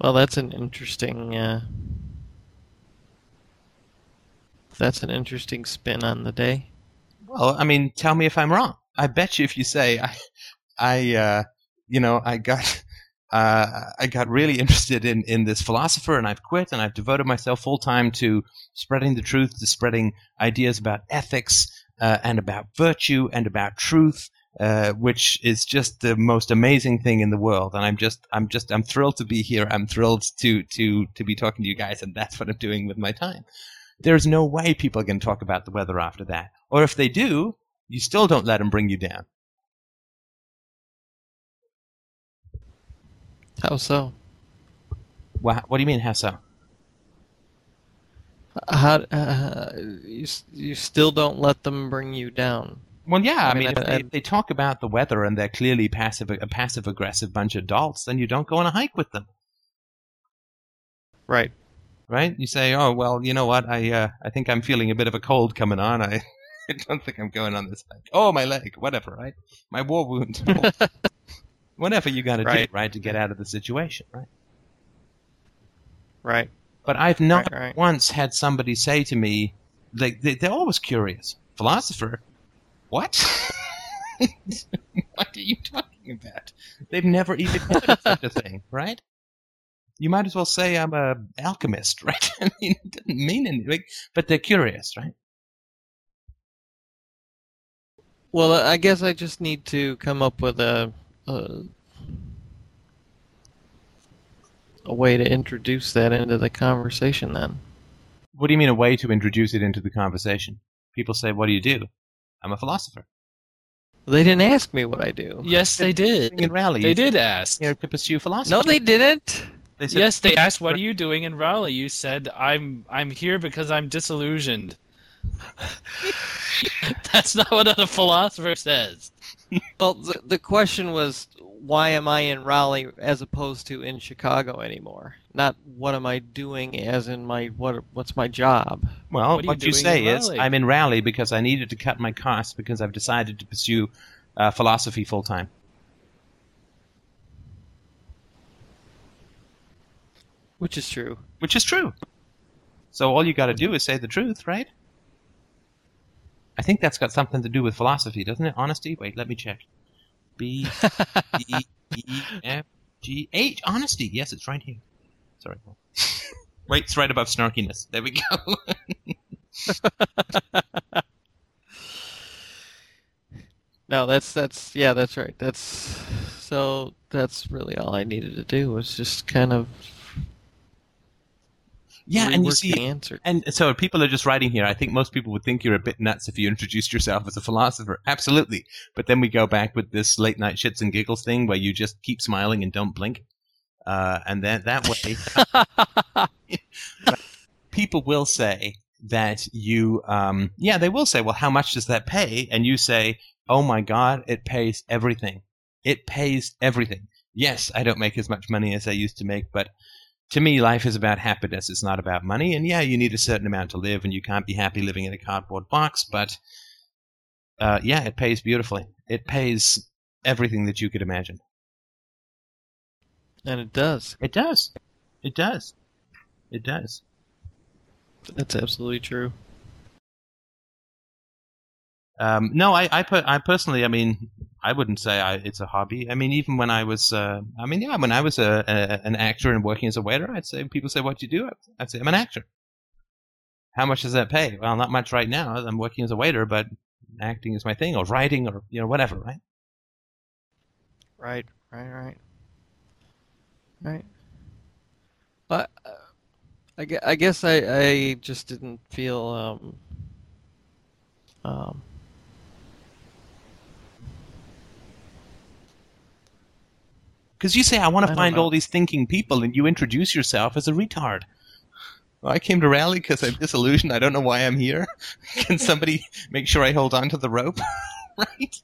Well, that's an interesting. Uh, that's an interesting spin on the day. Well, I mean, tell me if I'm wrong. I bet you if you say I, I, uh, you know, I got, uh, I got really interested in in this philosopher, and I've quit, and I've devoted myself full time to spreading the truth, to spreading ideas about ethics uh, and about virtue and about truth, uh, which is just the most amazing thing in the world. And I'm just, I'm just, I'm thrilled to be here. I'm thrilled to to to be talking to you guys, and that's what I'm doing with my time. There's no way people are going to talk about the weather after that. Or if they do, you still don't let them bring you down. How so? Wha what do you mean, how so? How uh, you you still don't let them bring you down? Well, yeah, I, I mean, mean, if they, they talk about the weather and they're clearly passive, a passive aggressive bunch of adults, then you don't go on a hike with them, Right. right? You say, oh, well, you know what? I, uh, I think I'm feeling a bit of a cold coming on. I, I don't think I'm going on this hike. Oh, my leg, whatever, right? My war wound. whatever you got to Right. do, right, to get out of the situation, right? Right. But I've not Right, right. once had somebody say to me, like, they, they're always curious. Philosopher? What? what are you talking about? They've never even heard of such a thing, right? You might as well say I'm a alchemist, right? I mean, it doesn't mean anything, but they're curious, right? Well, I guess I just need to come up with a a, a way to introduce that into the conversation then. What do you mean a way to introduce it into the conversation? People say, "What do you do?" I'm a philosopher. They didn't ask me what I do. Yes, they did. In Raleigh, They did ask. here to pursue philosophy. No, they didn't. They said, Yes, they asked, "What are you doing in Raleigh?" You said, "I'm I'm here because I'm disillusioned." That's not what a philosopher says. Well, the, the question was, why am I in Raleigh as opposed to in Chicago anymore? Not what am I doing as in my what what's my job? Well, What you what you say is, I'm in Raleigh because I needed to cut my costs because I've decided to pursue uh, philosophy full time. Which is true. Which is true. So all you got to do is say the truth, right? I think that's got something to do with philosophy, doesn't it? Honesty. Wait, let me check. B E E F G H. Honesty. Yes, it's right here. Sorry. Wait, it's right above snarkiness. There we go. No, that's that's yeah, that's right. That's so that's really all I needed to do was just kind of yeah, and you see, the answer. And so people are just writing here. I think most people would think you're a bit nuts if you introduced yourself as a philosopher. Absolutely. But then we go back with this late night shits and giggles thing where you just keep smiling and don't blink. Uh, and then that way, people will say that you, um, yeah, they will say, well, how much does that pay? And you say, oh my God, it pays everything. It pays everything. Yes, I don't make as much money as I used to make, but to me, life is about happiness. It's not about money. And yeah, you need a certain amount to live, and you can't be happy living in a cardboard box. But uh, yeah, it pays beautifully. It pays everything that you could imagine. and it does. It does. It does. It does. That's absolutely true. Um, no, I, I, per- I personally, I mean, I wouldn't say I, it's a hobby. I mean, even when I was, uh, I mean, yeah, when I was a, a, an actor and working as a waiter, I'd say people say, "What do you do?" I'd say, "I'm an actor." How much does that pay? Well, not much right now. I'm working as a waiter, but acting is my thing, or writing, or you know, whatever, right? Right, right, right, right. But uh, I, I guess I, I just didn't feel um, um, Because you say, "I want to don't find know. all these thinking people," and you introduce yourself as a retard. Well, I came to Raleigh because I'm disillusioned. I don't know why I'm here. Can somebody make sure I hold on to the rope? right?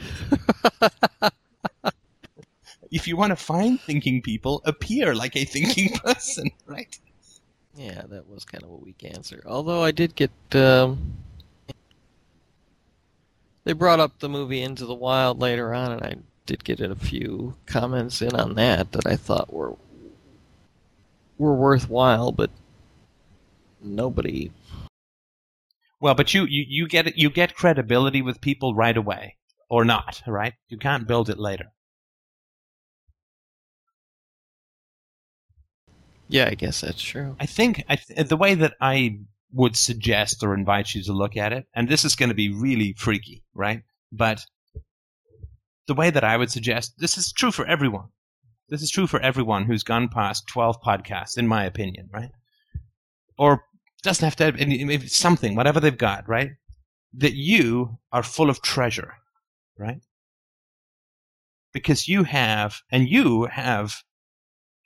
if you want to find thinking people, appear like a thinking person, right? yeah, that was kind of a weak answer. Although I did get um, they brought up the movie Into the Wild later on, and I did get a few comments in on that that I thought were were worthwhile, but nobody Well, but you, you, you get you get credibility with people right away, or not, right? You can't build it later. Yeah, I guess that's true. I think I th- the way that I would suggest or invite you to look at it, and this is going to be really freaky, right? But the way that I would suggest this is true for everyone. This is true for everyone who's gone past 12 podcasts, in my opinion, right? Or doesn't have to have any, something, whatever they've got, right? That you are full of treasure, right? Because you have, and you have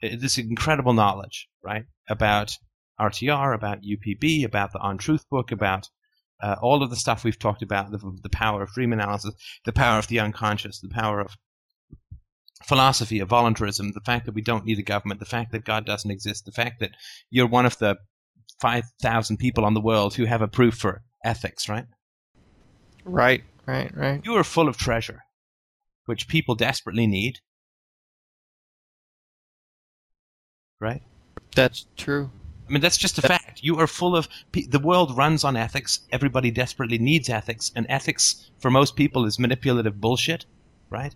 uh, this incredible knowledge, right? About RTR, about UPB, about the On Truth book, about uh, all of the stuff we've talked about, the, the power of dream analysis, the power of the unconscious, the power of philosophy, of voluntarism, the fact that we don't need a government, the fact that God doesn't exist, the fact that you're one of the 5,000 people on the world who have a proof for ethics, right? Right, right, right. You are full of treasure, which people desperately need, right? That's true. I mean, that's just a fact. You are full of. The world runs on ethics. Everybody desperately needs ethics. And ethics, for most people, is manipulative bullshit, right?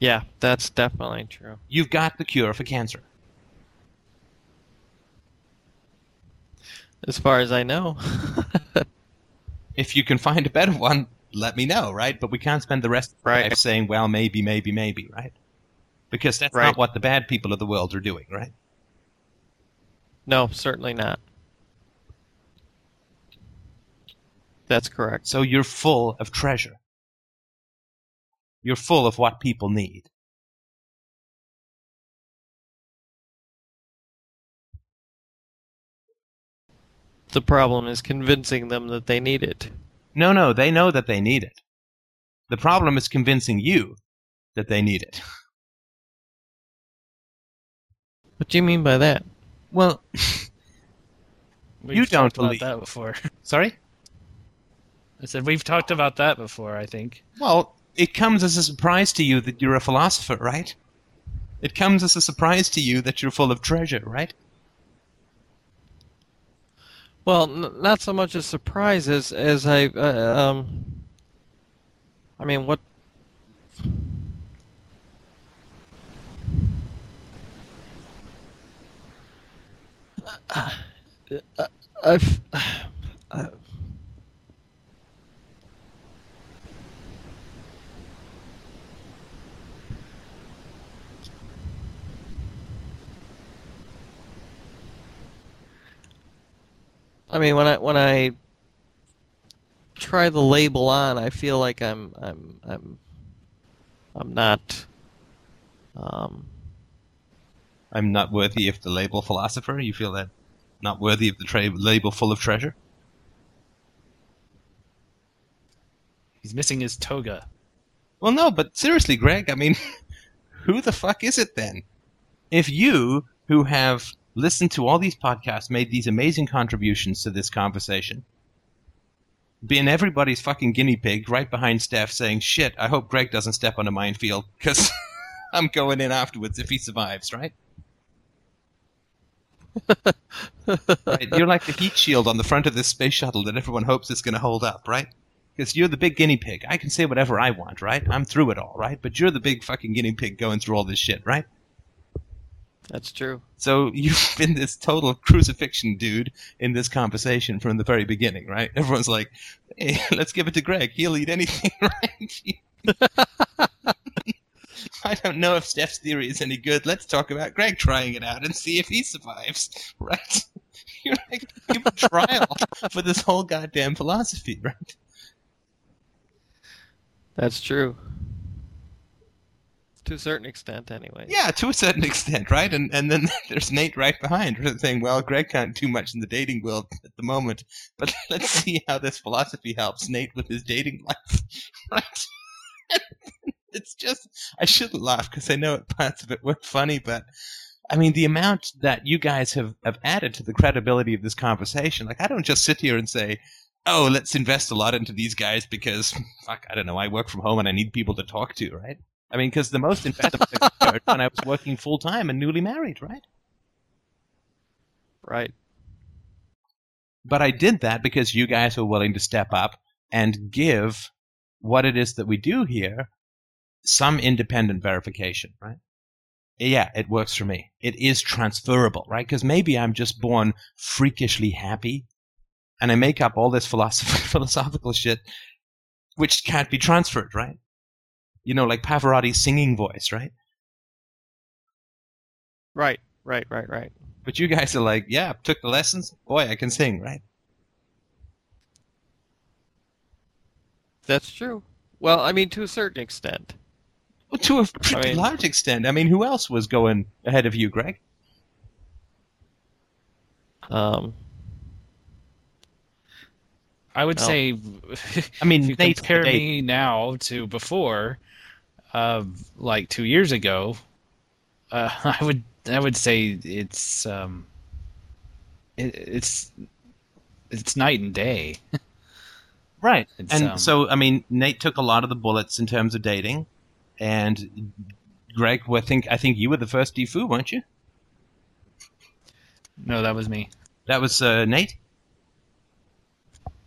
Yeah, that's definitely true. You've got the cure for cancer. As far as I know. If you can find a better one, let me know, right? But we can't spend the rest of our Right. life saying, well, maybe, maybe, maybe, right? Because that's Right. not what the bad people of the world are doing, right? No, certainly not. That's correct. So you're full of treasure. You're full of what people need. The problem is convincing them that they need it. No, no, they know that they need it. The problem is convincing you that they need it. What do you mean by that? Well, We've You don't talked about believe- that before. sorry? I said we've talked about that before. I think. Well, it comes as a surprise to you that you're a philosopher, right? It comes as a surprise to you that you're full of treasure, right? Well, n- not so much a surprise as as I uh, um. I mean, what? I've. uh, I mean, when I when I try the label on, I feel like I'm I'm I'm I'm not. Um, I'm not worthy of the label philosopher. You feel that not worthy of the tra- label full of treasure? He's missing his toga. Well, no, but seriously, Greg, I mean, who the fuck is it then? If you, who have listened to all these podcasts, made these amazing contributions to this conversation, being everybody's fucking guinea pig right behind Steph saying, shit, I hope Greg doesn't step on a minefield, because I'm going in afterwards if he survives, right? Right? You're like the heat shield on the front of this space shuttle that everyone hopes is going to hold up, right? Because you're the big guinea pig. I can say whatever I want, right? I'm through it all, right? But you're the big fucking guinea pig going through all this shit, right? that's true. So you've been this total crucifixion dude in this conversation from the very beginning, right? Everyone's like, hey, let's give it to Greg. He'll eat anything, right? I don't know if Steph's theory is any good. Let's talk about Greg trying it out and see if he survives, right? You're like, give a trial for this whole goddamn philosophy, right? That's true. To a certain extent, anyway. Yeah, to a certain extent, right? And and then there's Nate right behind, saying, "Well, Greg can't do much in the dating world at the moment, but let's see how this philosophy helps Nate with his dating life." Right? It's just I shouldn't laugh because I know it parts of it were funny, but I mean the amount that you guys have have added to the credibility of this conversation. Like I don't just sit here and say. Oh, let's invest a lot into these guys because, fuck, I don't know. I work from home and I need people to talk to, right? I mean, because the most investment occurred when I was working full time and newly married, right? Right. But I did that because you guys were willing to step up and give what it is that we do here some independent verification, right? Yeah, it works for me. It is transferable, right? Because maybe I'm just born freakishly happy and I make up all this philosoph- philosophical shit which can't be transferred, right? You know, like Pavarotti's singing voice, right? Right. Right. Right. Right. But you guys are like, yeah, took the lessons. Boy, I can sing, right? That's true. Well, I mean, to a certain extent. Well, to a pretty mean- large extent. I mean, who else was going ahead of you, Greg? Um, I would Well, say, I mean, if you Nate's compare the me now to before, uh, like two years ago, uh, I would I would say it's um, it, it's it's night and day. Right. It's, and um, so, I mean, Nate took a lot of the bullets in terms of dating, and Greg, I think I think you were the first Defoo, weren't you? No, that was me. That was uh, Nate.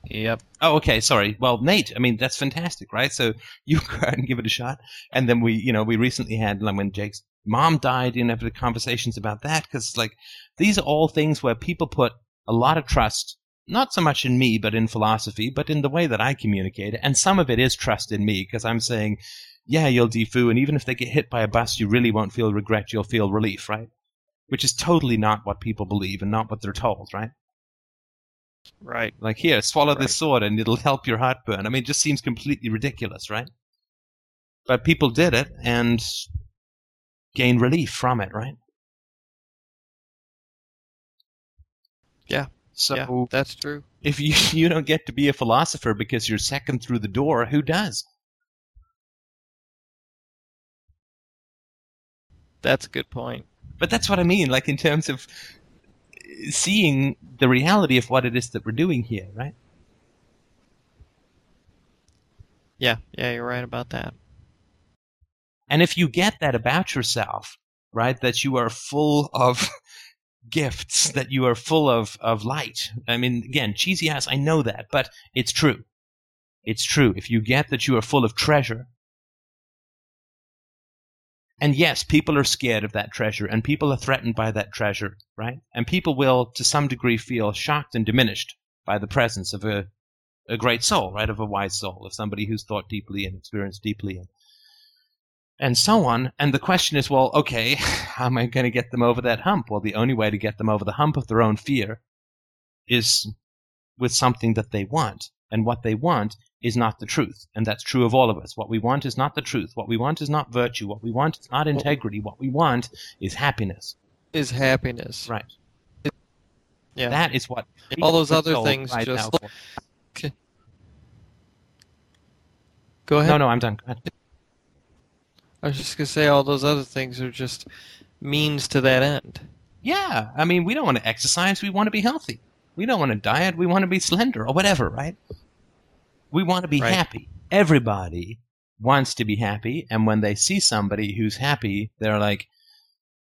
Yep. Oh, okay. Sorry. Well, Nate. I mean, that's fantastic, right? So you go out and give it a shot, and then we, you know, we recently had like when Jake's mom died, you know, the conversations about that because like these are all things where people put a lot of trust, not so much in me, but in philosophy, but in the way that I communicate, and some of it is trust in me because I'm saying. Yeah, you'll defoo, and even if they get hit by a bus, you really won't feel regret, you'll feel relief, right? Which is totally not what people believe and not what they're told, right? Right. Like, here, swallow Right. this sword and it'll help your heartburn. I mean, it just seems completely ridiculous, right? But people did it and gained relief from it, right? Yeah. So yeah, that's true. if you you don't get to be a philosopher because you're second through the door, who does? That's a good point. But that's what I mean, like in terms of seeing the reality of what it is that we're doing here, right? Yeah, yeah, you're right about that. And if you get that about yourself, right, that you are full of gifts, that you are full of, of light. I mean, again, cheesy ass, I know that, but it's true. It's true. If you get that you are full of treasure, and yes, people are scared of that treasure, and people are threatened by that treasure, right? And people will, to some degree, feel shocked and diminished by the presence of a, a great soul, right? Of a wise soul, of somebody who's thought deeply and experienced deeply and and so on. And the question is, well, okay, how am I going to get them over that hump? Well, the only way to get them over the hump of their own fear is with something that they want. And what they want is not the truth. And that's true of all of us. What we want is not the truth. What we want is not virtue. What we want is not integrity. What we want is happiness. Is happiness. Right. Yeah. That is what All those other things cries just- out for. Go ahead. No, no, I'm done. Go ahead. I was just gonna say all those other things are just means to that end. Yeah, I mean, we don't want to exercise. We want to be healthy. We don't want to diet. We want to be slender or whatever, right? We want to be Right. happy. Everybody wants to be happy, and when they see somebody who's happy, they're like,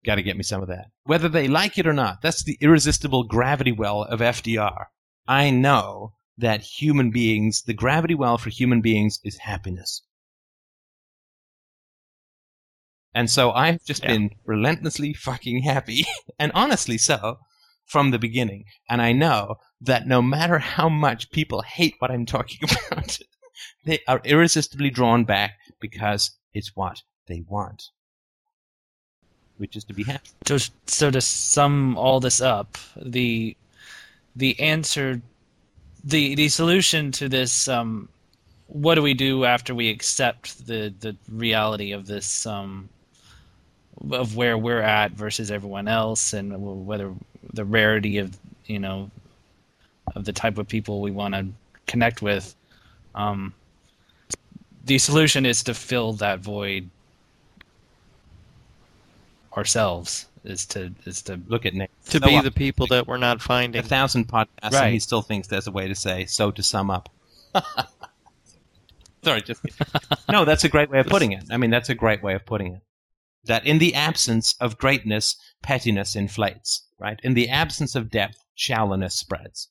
"Got to get me some of that." Whether they like it or not, that's the irresistible gravity well of FDR. I know that human beings, the gravity well for human beings is happiness. And so I've just Yeah. been relentlessly fucking happy, and honestly so, from the beginning. And I know that no matter how much people hate what I'm talking about, they are irresistibly drawn back because it's what they want, which is to be happy. So, so to sum all this up, the the answer, the the solution to this, um, what do we do after we accept the the reality of this, um, of where we're at versus everyone else, and whether the rarity of you know of the type of people we want to connect with. Um, the solution is to fill that void ourselves. Is to is to Look at Nick. To So be what? the people that we're not finding. a thousand podcasts, and Right. he still thinks there's a way to say so to sum up. Sorry, just no. That's a great way of putting it. I mean, that's a great way of putting it. That in the absence of greatness, pettiness inflates. Right. In the absence of depth, shallowness spreads.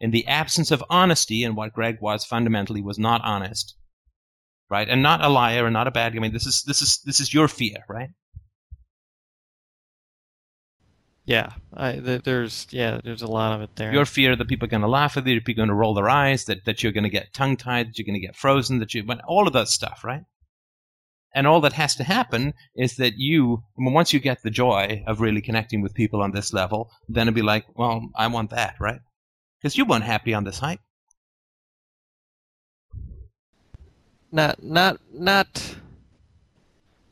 In the absence of honesty, and what Greg was fundamentally was not honest, right, and not a liar and not a bad. Guy. I mean, this is this is this is your fear, right? Yeah, I, th- there's yeah, there's a lot of it there. Your fear that people are going to laugh at you, that people are going to roll their eyes, that, that you're going to get tongue tied, that you're going to get frozen, that you, all of that stuff, right? And all that has to happen is that you, once you get the joy of really connecting with people on this level, then it'll be like, well, I want that, right? Because you weren't happy on this hike. not not not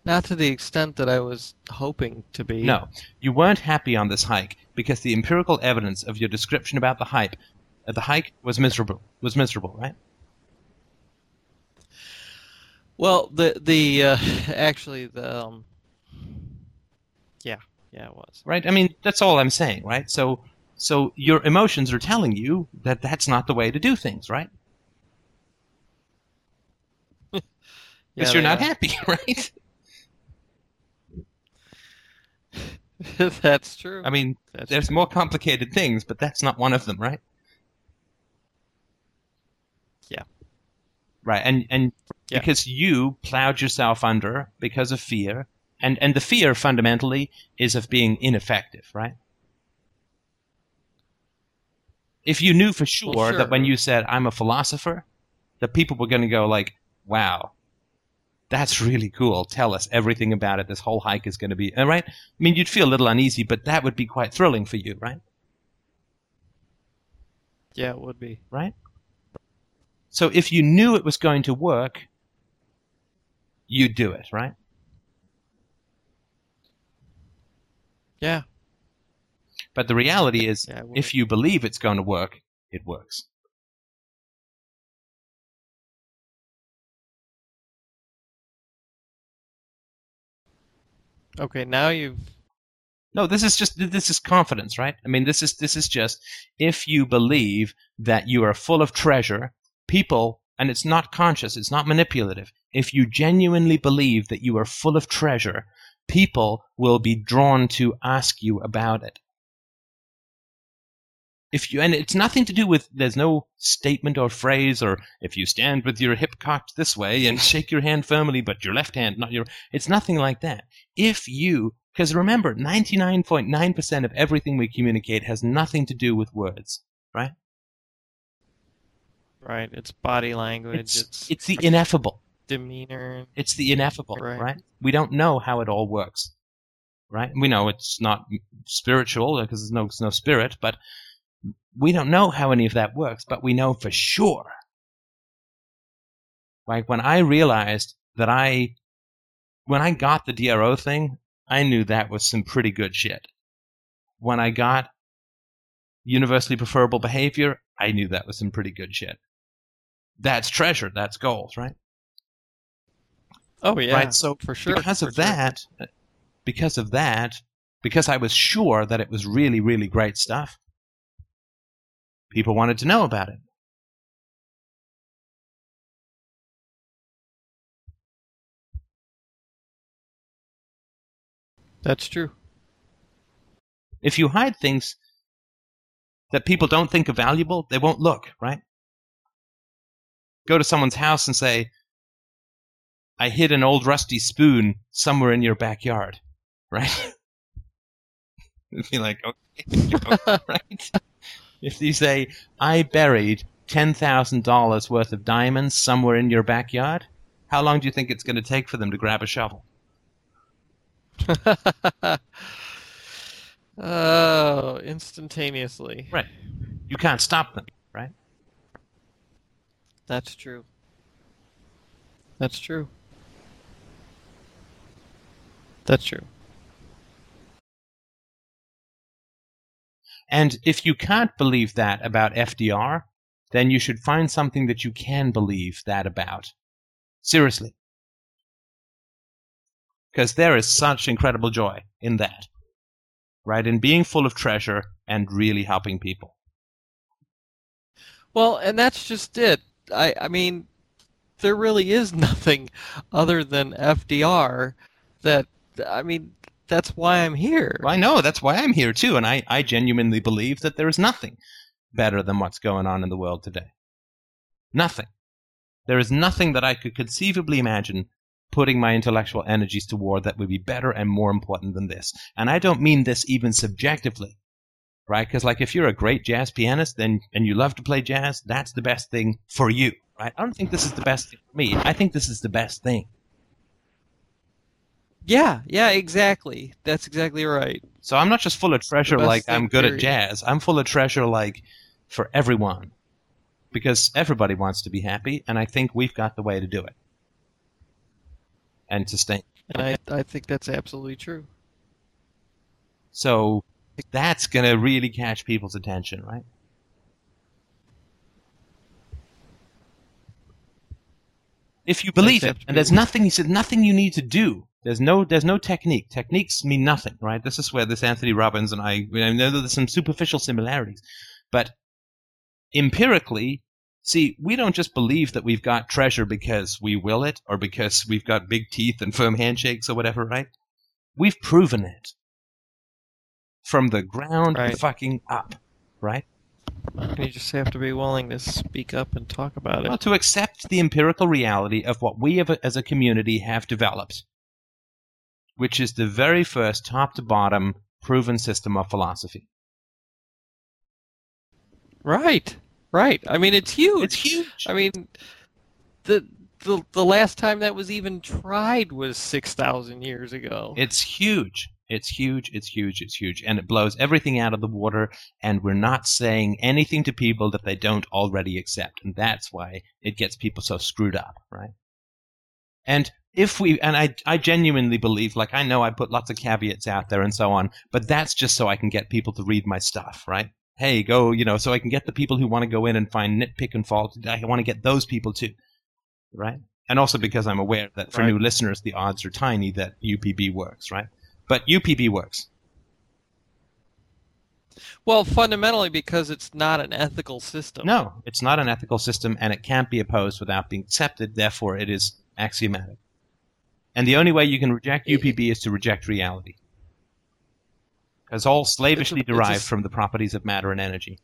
not to the extent that I was hoping to be. No, you weren't happy on this hike because the empirical evidence of your description about the hike, uh, the hike was miserable. Was miserable, right? Well, the the uh, actually the um, yeah yeah it was. right? I mean, that's all I'm saying, right? So, so your emotions are telling you that that's not the way to do things, right? Because Yeah, you're not are. happy, right? That's true. I mean, That's there's true. more complicated things, but that's not one of them, right? Yeah. Right, and and Yeah. because you plowed yourself under because of fear, and and the fear fundamentally is of being ineffective, right? If you knew for sure, Well, that when you said I'm a philosopher, that people were going to go like, "Wow, That's really cool. Tell us everything about it. This whole hike is going to be, all right? I mean, you'd feel a little uneasy, but that would be quite thrilling for you, right? Yeah, it would be. Right? So if you knew it was going to work, you'd do it, right? Yeah. But the reality is, Yeah, if you believe it's going to work, it works. Okay, now you've No, this is just this is confidence, right? I mean, this is this is just if you believe that you are full of treasure, people, and it's not conscious, it's not manipulative. If you genuinely believe that you are full of treasure, people will be drawn to ask you about it. If you and it's nothing to do with there's no statement or phrase or if you stand with your hip cocked this way and shake your hand firmly but your left hand not your it's nothing like that. If you because remember 99.9% of everything we communicate has nothing to do with words, right? Right. It's body language. It's It's, it's the ineffable. demeanor. It's the ineffable, Right. right? We don't know how it all works, right? We know it's not spiritual because there's no, there's no spirit, but we don't know how any of that works, but we know for sure. Like when I realized that I, when I got the DRO thing, I knew that was some pretty good shit. When I got universally preferable behavior, I knew that was some pretty good shit. That's treasure. That's gold, right? Oh yeah, Right, so for sure. because for of sure. that, because of that, because I was sure that it was really, really great stuff, people wanted to know about it. That's true. If you hide things that people don't think are valuable, they won't look, right? Go to someone's house and say, I hid an old rusty spoon somewhere in your backyard, right? It'd be like, okay, right? If you say, I buried $10,000 worth of diamonds somewhere in your backyard, how long do you think it's going to take for them to grab a shovel? oh, instantaneously. Right. You can't stop them, right? That's true. That's true. That's true. And if you can't believe that about FDR, then you should find something that you can believe that about. Seriously. Because there is such incredible joy in that. Right? In being full of treasure and really helping people. Well, and that's just it. I I mean, there really is nothing other than FDR that I mean, that's why I'm here. I know, that's why I'm here too, and I, I genuinely believe that there is nothing better than what's going on in the world today. Nothing. There is nothing that I could conceivably imagine putting my intellectual energies toward that would be better and more important than this. And I don't mean this even subjectively, right? Because like if you're a great jazz pianist then and you love to play jazz, that's the best thing for you, right? I don't think this is the best thing for me. I think this is the best thing. Yeah, yeah, exactly. That's exactly right. So I'm not just full of treasure like I'm good at jazz. I'm full of treasure like for everyone. Because everybody wants to be happy, and I think we've got the way to do it. And sustain. And I I think that's absolutely true. So that's going to really catch people's attention, right? If you believe it, and there's nothing, he said, nothing you need to do. There's no, there's no technique. Techniques mean nothing, right? This is where this Anthony Robbins and I, I know that there's some superficial similarities, but empirically, see, we don't just believe that we've got treasure because we will it or because we've got big teeth and firm handshakes or whatever, right? We've proven it from the ground Right. fucking up, right? And you just have to be willing to speak up and talk about it. Well, to accept the empirical reality of what we have, as a community have developed, which is the very first top to bottom proven system of philosophy. Right. Right. I mean, it's huge. It's huge. I mean, the the the last time that was even tried was six thousand years ago. It's huge. It's huge. It's huge. It's huge. And it blows everything out of the water. And we're not saying anything to people that they don't already accept. And that's why it gets people so screwed up, right? And if we, and I, I genuinely believe, like, I know I put lots of caveats out there and so on, but that's just so I can get people to read my stuff, right? Hey, go, you know, so I can get the people who want to go in and find nitpick and fault. I want to get those people too, right? And also because I'm aware that for Right. new listeners, the odds are tiny that UPB works, right? But UPB works. well, fundamentally because it's not an ethical system. No, it's not an ethical system and it can't be opposed without being accepted. Therefore, it is axiomatic. And the only way you can reject UPB is to reject reality. Because all slavishly it's a- derived from the properties of matter and energy.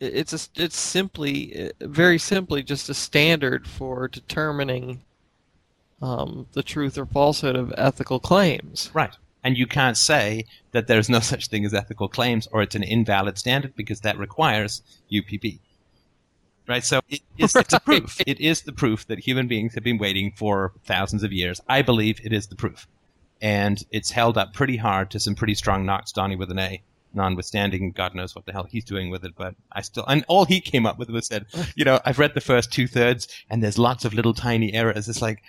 It's a, it's simply very simply just a standard for determining um, the truth or falsehood of ethical claims. Right. And you can't say that there's no such thing as ethical claims or it's an invalid standard because that requires UPB. Right? So it is, it's a proof. It is the proof that human beings have been waiting for thousands of years. I believe it is the proof. And it's held up pretty hard to some pretty strong knocks, Donnie with an A, notwithstanding God knows what the hell he's doing with it. But I still, and all he came up with was said, you know, I've read the first two thirds and there's lots of little tiny errors. It's like,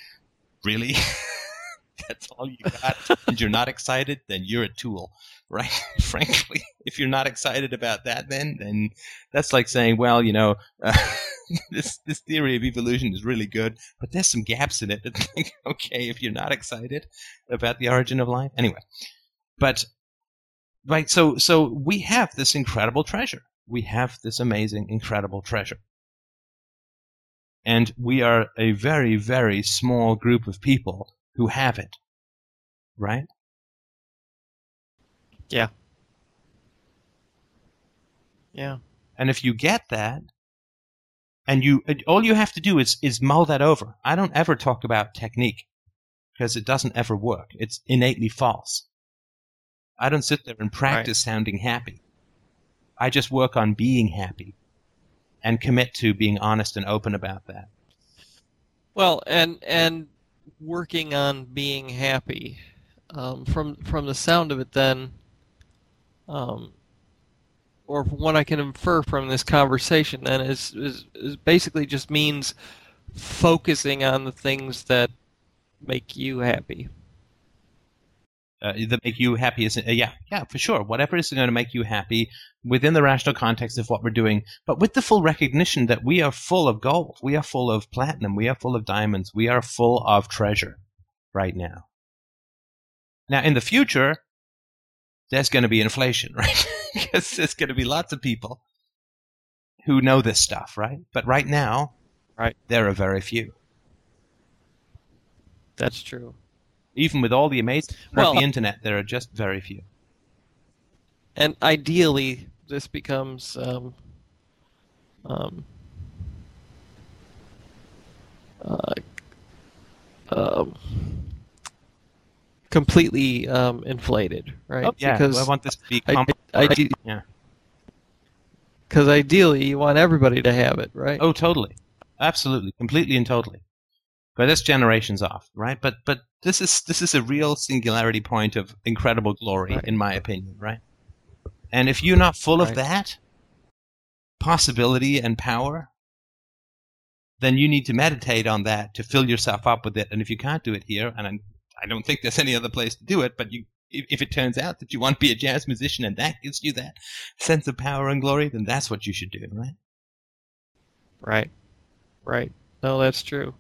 really? That's all you got? and you're not excited? Then you're a tool, right? Frankly, if you're not excited about that, then, then that's like saying, well, you know, uh, this, this theory of evolution is really good, but there's some gaps in it. It's like, okay, if you're not excited about the origin of life. Anyway, but, right, so, so we have this incredible treasure. We have this amazing, incredible treasure. And we are a very, very small group of people who have it. Right? Yeah. Yeah. And if you get that, and you all you have to do is is mull that over. I don't ever talk about technique because it doesn't ever work. It's innately false. I don't sit there and practice sounding happy. I just work on being happy and commit to being honest and open about that. Well, and and working on being happy. Um, from from the sound of it, then, um, or what I can infer from this conversation, then is is, is basically just means focusing on the things that make you happy. Uh, that make you happy is uh, yeah yeah for sure. Whatever is going to make you happy within the rational context of what we're doing but with the full recognition that we are full of gold we are full of platinum we are full of diamonds we are full of treasure right now. Now in the future there's going to be inflation right? Because there's going to be lots of people who know this stuff right? But right now Right. there are very few. That's true. Even with all the amazing Well- the internet there are just very few And ideally, this becomes um, um, uh, um, completely um, inflated, right? oh, yeah because i want this to be I, comp- I, Yeah. Because ideally, you want everybody to have it, right? Oh, totally, absolutely, completely and totally. But this generations off, right? But but this is this is a real singularity point of incredible glory, Right. in my opinion, right? And if you're not full of that possibility and power, then you need to meditate on that to fill yourself up with it. And if you can't do it here, and I'm, I don't think there's any other place to do it, but you. If if it turns out that you want to be a jazz musician and that gives you that sense of power and glory, then that's what you should do, right? Right. Right. No, that's true.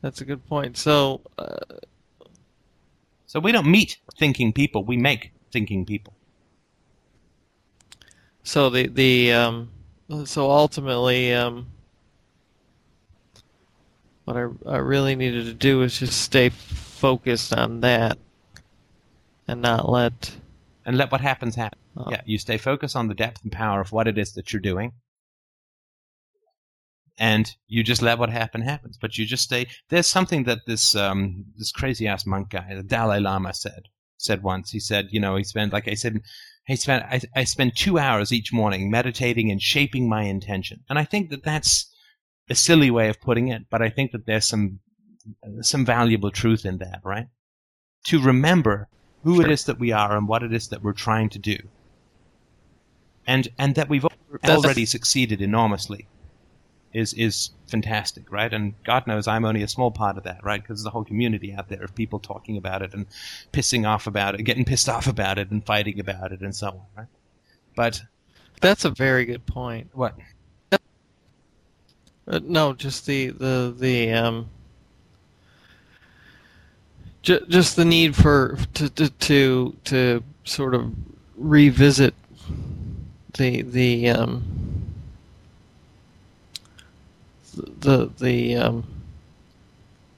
That's a good point. So, uh, So we don't meet thinking people, we make thinking people. so the the um, so ultimately, um, what I I really needed to do was just stay focused on that, and not let And let what happens happen. Oh. Yeah, you stay focused on the depth and power of what it is that you're doing. And you just let what happen happens. But you just stay there's something that this um this crazy ass monk guy, the Dalai Lama said said once. He said, you know, he spent like I said he spent I, I spend two hours each morning meditating and shaping my intention. And I think that that's a silly way of putting it, but I think that there's some some valuable truth in that, right? To remember who Sure. it is that we are and what it is that we're trying to do, and and that we've already succeeded enormously, is is fantastic, right? And God knows I'm only a small part of that, right? Because there's a whole community out there of people talking about it and pissing off about it, getting pissed off about it, and fighting about it, and so on, right? But That's a very good point. what? Uh, no, just the the the um, ju- just the need for to, to to to sort of revisit the the um, the the um,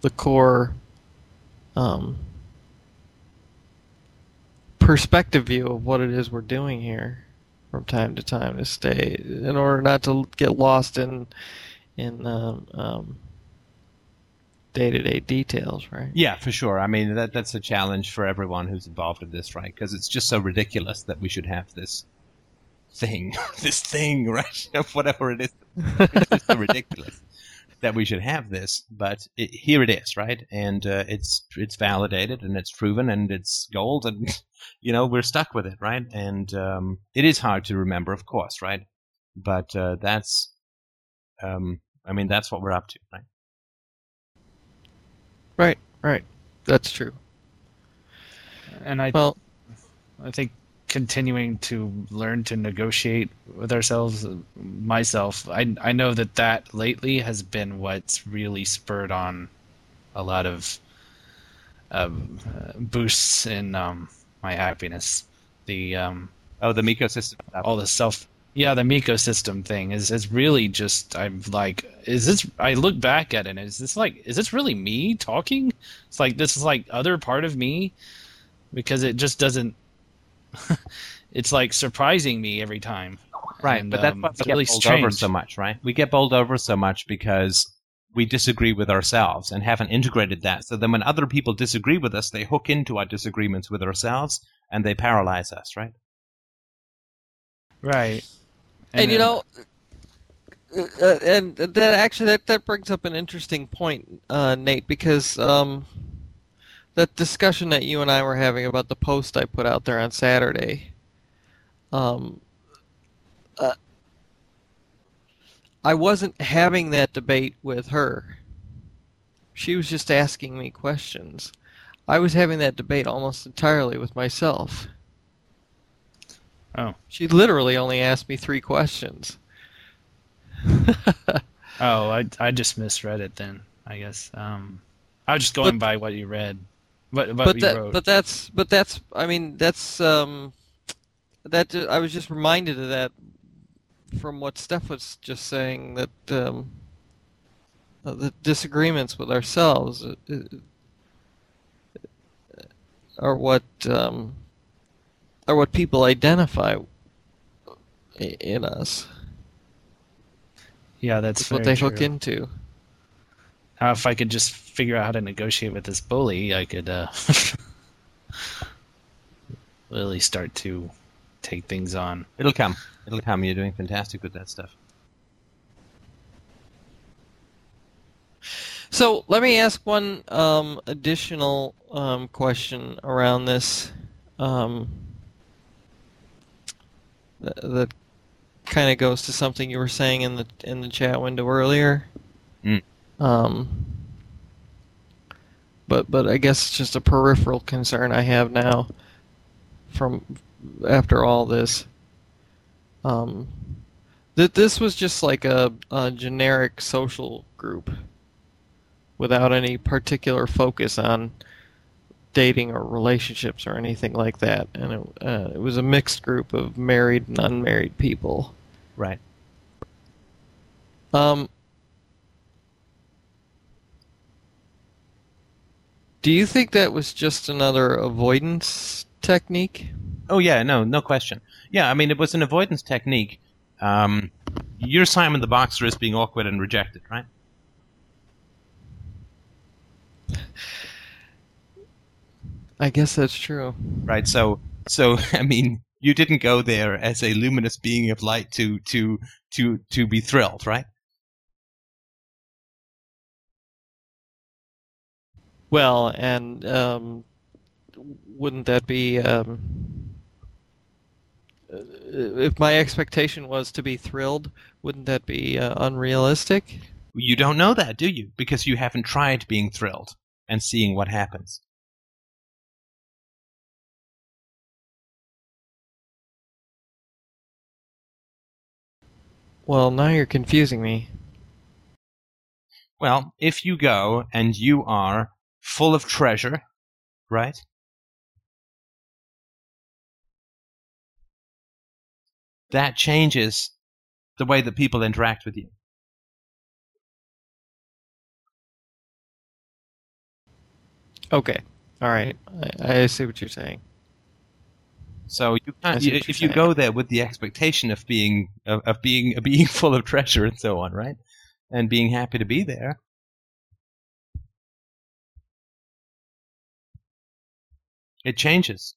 the core um, perspective view of what it is we're doing here from time to time to stay in order not to get lost in in um, um, day-to-day details, right? Yeah, for sure. I mean, that that's a challenge for everyone who's involved in this, right? Because it's just so ridiculous that we should have this thing, this thing, right? Whatever it is, it's so ridiculous that we should have this. But it, here it is, right? And uh, it's it's validated and it's proven and it's gold, and you know we're stuck with it, right? And um, it is hard to remember, of course, right? But uh, that's, um, I mean, that's what we're up to, right? Right, right. That's true. And I Well, I think continuing to learn to negotiate with ourselves, myself, I I know that that lately has been what's really spurred on a lot of um, uh, boosts in um, my happiness. The um, Oh, the ecosystem. stuff. all the self yeah the Miko system thing is is really just i'm like is this i look back at it and is this like is this really me talking it's like this is like other part of me because it just doesn't it's like surprising me every time Right, And, but that's um, why we get really bowled over so much, right? We get bowled over so much because we disagree with ourselves and haven't integrated that. So then when other people disagree with us, they hook into our disagreements with ourselves and they paralyze us, right? right and, you know, uh, and that actually that, that brings up an interesting point, uh, Nate, because um, that discussion that you and I were having about the post I put out there on Saturday, um, uh, I wasn't having that debate with her. She was just asking me questions. I was having that debate almost entirely with myself. Oh. She literally only asked me three questions. oh i i just misread it then i guess um i was just going by what you read what, what but that, wrote but that's, but that's, I mean, that's, um, that I was just reminded of that from what Steph was just saying that um, uh, the disagreements with ourselves uh, uh, are what um, are what people identify in us. yeah that's what they hook into. How if I could just figure out how to negotiate with this bully, I could uh, really start to take things on. It'll come. It'll come. You're doing fantastic with that stuff. So let me ask one um, additional um, question around this um, that, that kind of goes to something you were saying in the in the chat window earlier. Mm. Um, but but I guess it's just a peripheral concern I have now from after all this. Um, that this was just like a, a generic social group without any particular focus on dating or relationships or anything like that. And it, uh, it was a mixed group of married and unmarried people. Right. Um, do you think that was just another avoidance technique? Oh yeah, no, no question. Yeah, I mean it was an avoidance technique. Um, you're Simon the Boxer is being awkward and rejected, right? I guess that's true. Right. So, so I mean, you didn't go there as a luminous being of light to to to to be thrilled, right? Well, and um, wouldn't that be um, uh, if my expectation was to be thrilled? Wouldn't that be uh, unrealistic? You don't know that, do you? Because you haven't tried being thrilled and seeing what happens. Well, now you're confusing me. Well, if you go and you are full of treasure, right? That changes the way that people interact with you. Okay. All right. I, I see what you're saying. So you can't you, if you saying. go there with the expectation of being of, of being being full of treasure and so on, right? And being happy to be there. It changes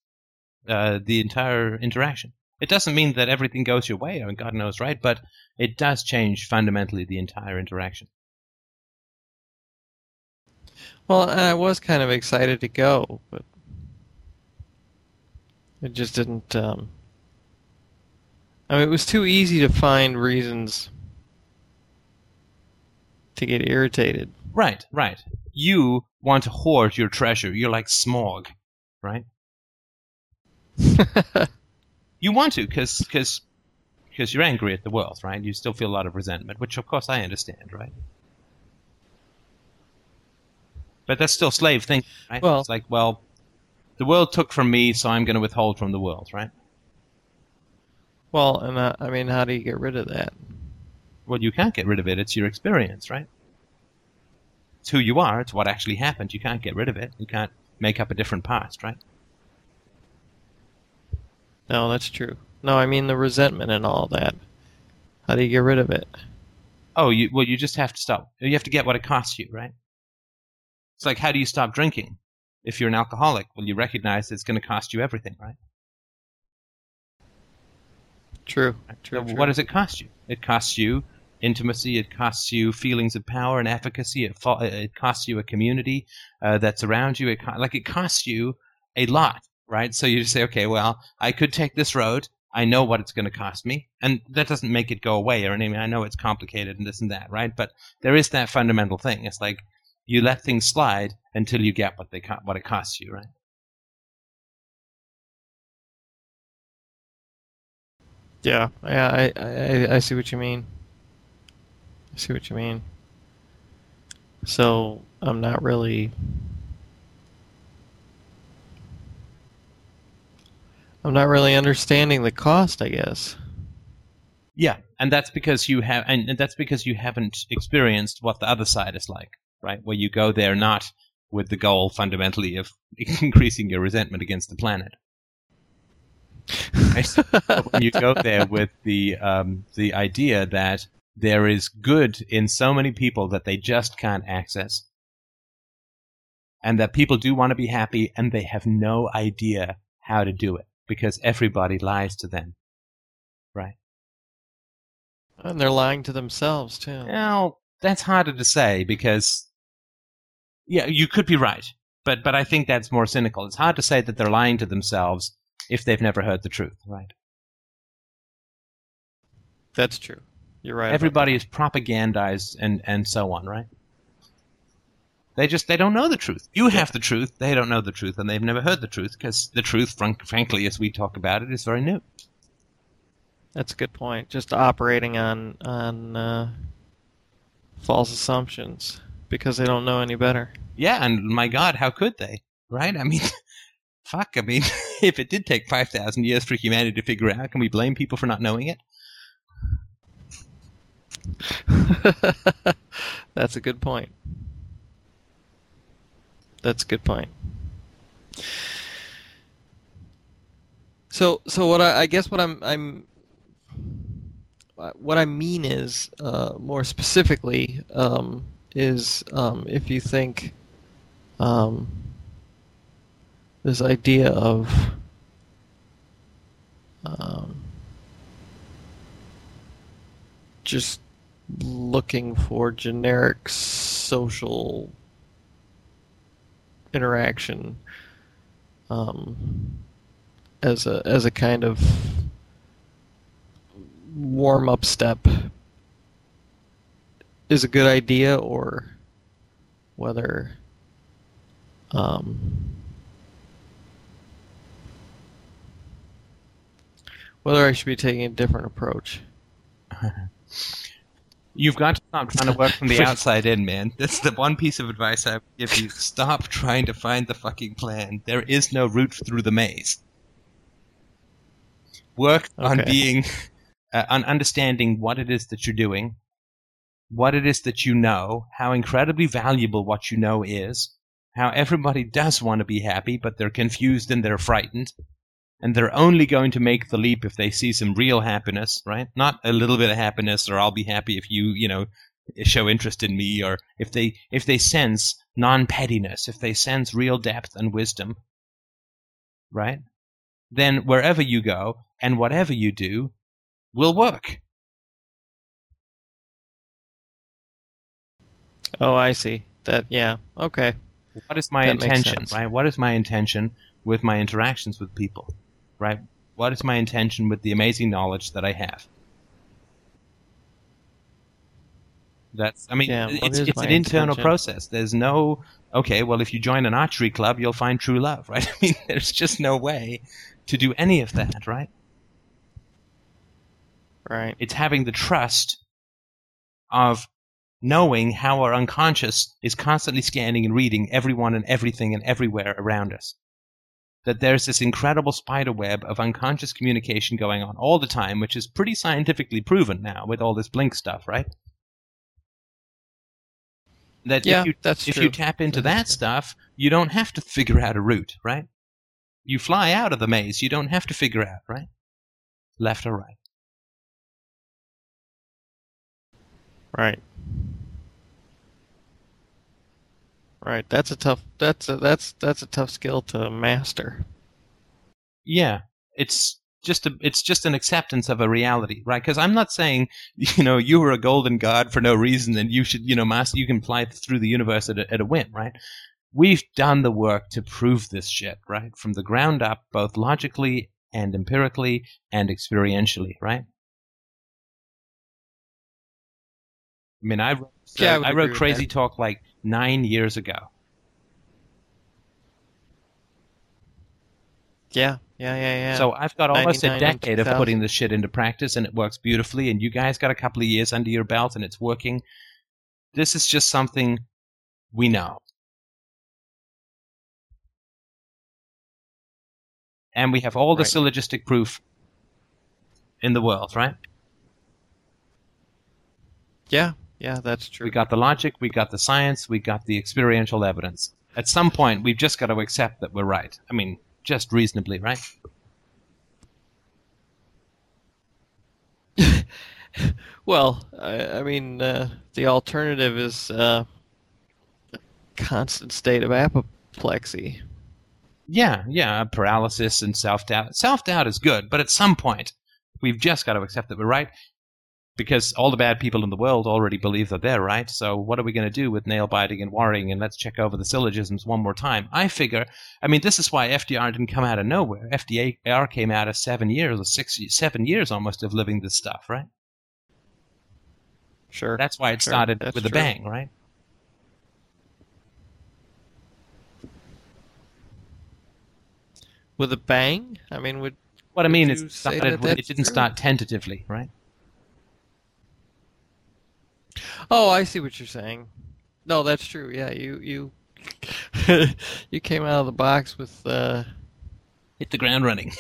uh, the entire interaction. It doesn't mean that everything goes your way, I mean, God knows, right? But it does change fundamentally the entire interaction. Well, and I was kind of excited to go, but it just didn't. Um, I mean, it was too easy to find reasons to get irritated. Right, right. You want to hoard your treasure. You're like Smaug, right? You want to because because because you're angry at the world, right? You still feel a lot of resentment, which of course I understand, right? But that's still slave thinking, right? Well- it's like, well, the world took from me, so I'm going to withhold from the world, right? well, and uh, I mean, how do you get rid of that? Well, you can't get rid of it. It's your experience, right? It's who you are. It's what actually happened. You can't get rid of it. You can't make up a different past, right? No, that's true. No, I mean the resentment and all that. How do you get rid of it? Oh, you well, you just have to stop. You have to get what it costs you, right? It's like, how do you stop drinking? If you're an alcoholic, well, you recognize it's going to cost you everything, right? True. True. So true. What does it cost you? It costs you intimacy. It costs you feelings of power and efficacy. It, fo- it costs you a community uh, that's around you. It co- like it costs you a lot, right? So you just say, okay, well, I could take this road. I know what it's going to cost me, and that doesn't make it go away or anything. I know it's complicated and this and that, right? But there is that fundamental thing. It's like you let things slide until you get what they co- what it costs you, right? Yeah, yeah, I, I, I see what you mean. I see what you mean. So I'm not really. I'm not really understanding the cost, I guess. Yeah, and that's because you have, and and that's because you haven't experienced what the other side is like, right? Where you go there not with the goal fundamentally of increasing your resentment against the planet. Right? You go there with the um, the idea that there is good in so many people that they just can't access, and that people do want to be happy and they have no idea how to do it because everybody lies to them, right? And they're lying to themselves too. Well, that's harder to say because, yeah, you could be right, but but I think that's more cynical. It's hard to say that they're lying to themselves if they've never heard the truth, right? That's true. You're right. Everybody is propagandized and and so on, right? They just they don't know the truth. You have the truth, they don't know the truth, and they've never heard the truth because the truth, frank, frankly, as we talk about it, is very new. That's a good point. Just operating on on uh, false assumptions because they don't know any better. Yeah, and my God, how could they? Right? I mean, fuck. I mean, if it did take five thousand years for humanity to figure out, can we blame people for not knowing it? That's a good point. That's a good point. So, so what I, I guess what I'm I'm uh, what I mean is uh, more specifically um, is um, if you think um, this idea of um, just looking for generic social interaction um, as a as a kind of warm up step is a good idea or whether um, whether I should be taking a different approach. You've got to stop trying to work from the outside in, man. That's the one piece of advice I would give you. Stop trying to find the fucking plan. There is no route through the maze. Work on being, uh, on understanding what it is that you're doing, what it is that you know, how incredibly valuable what you know is, how everybody does want to be happy, but they're confused and they're frightened. And they're only going to make the leap if they see some real happiness, right? Not a little bit of happiness, or I'll be happy if you, you know, show interest in me, or if they if they sense non-pettiness, if they sense real depth and wisdom, right? Then wherever you go and whatever you do will work. Oh, I see. That yeah. Okay. What is my That intention, right? What is my intention with my interactions with people, right? What is my intention with the amazing knowledge that I have? That's, I mean, Yeah, it's, it's an internal intention? process. There's no, okay, well, if you join an archery club, you'll find true love, right? I mean, there's just no way to do any of that, right? Right. It's having the trust of knowing how our unconscious is constantly scanning and reading everyone and everything and everywhere around us. That there's this incredible spider web of unconscious communication going on all the time, which is pretty scientifically proven now with all this blink stuff, right? That Yeah, if you, that's if true. you tap into That is that true. stuff, you don't have to figure out a route, right? You fly out of the maze, you don't have to figure out, right? Left or right. Right. Right. That's a tough. That's a, that's that's a tough skill to master. Yeah, it's just a, it's just an acceptance of a reality, right? Because I'm not saying you know you were a golden god for no reason and you should you know master you can fly through the universe at a, at a whim, right? We've done the work to prove this shit, right, from the ground up, both logically and empirically and experientially, right? I mean, I wrote, Yeah, I I wrote Crazy Talk like nine years ago. Yeah. Yeah. Yeah. Yeah. So I've got almost a decade of putting this shit into practice, and it works beautifully. And you guys got a couple of years under your belt, and it's working. This is just something we know, and we have all the Right. syllogistic proof in the world, right? yeah. Yeah. That's true. We got the logic, we got the science, we got the experiential evidence. At some point, we've just got to accept that we're right. I mean, just reasonably, right? Well, I, I mean, uh, the alternative is uh, a constant state of apoplexy. Yeah, yeah, paralysis and self doubt. Self doubt is good, but at some point, we've just got to accept that we're right because all the bad people in the world already believe that they're right. So, what are we going to do with nail biting and worrying? And let's check over the syllogisms one more time. I figure, I mean, this is why FDR didn't come out of nowhere. FDR came out of seven years or six, seven years almost of living this stuff, right? Sure. That's why it Sure, started that's with a bang, right? With a bang? I mean, would What I mean is, it it didn't true? start tentatively, right? Oh, I see what you're saying. No, that's true. Yeah, you you you came out of the box with uh Hit the ground running.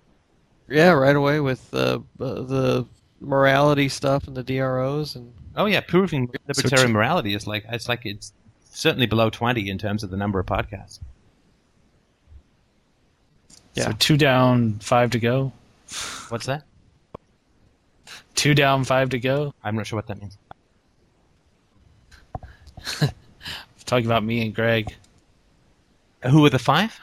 yeah right away with uh, uh, the morality stuff and the DROs and Oh yeah, proving So libertarian t- morality is like it's like it's certainly below twenty in terms of the number of podcasts. Yeah. So two down, five to go. What's that? Two down, five to go. I'm not sure what that means. Talking about me and Greg. Who were the five?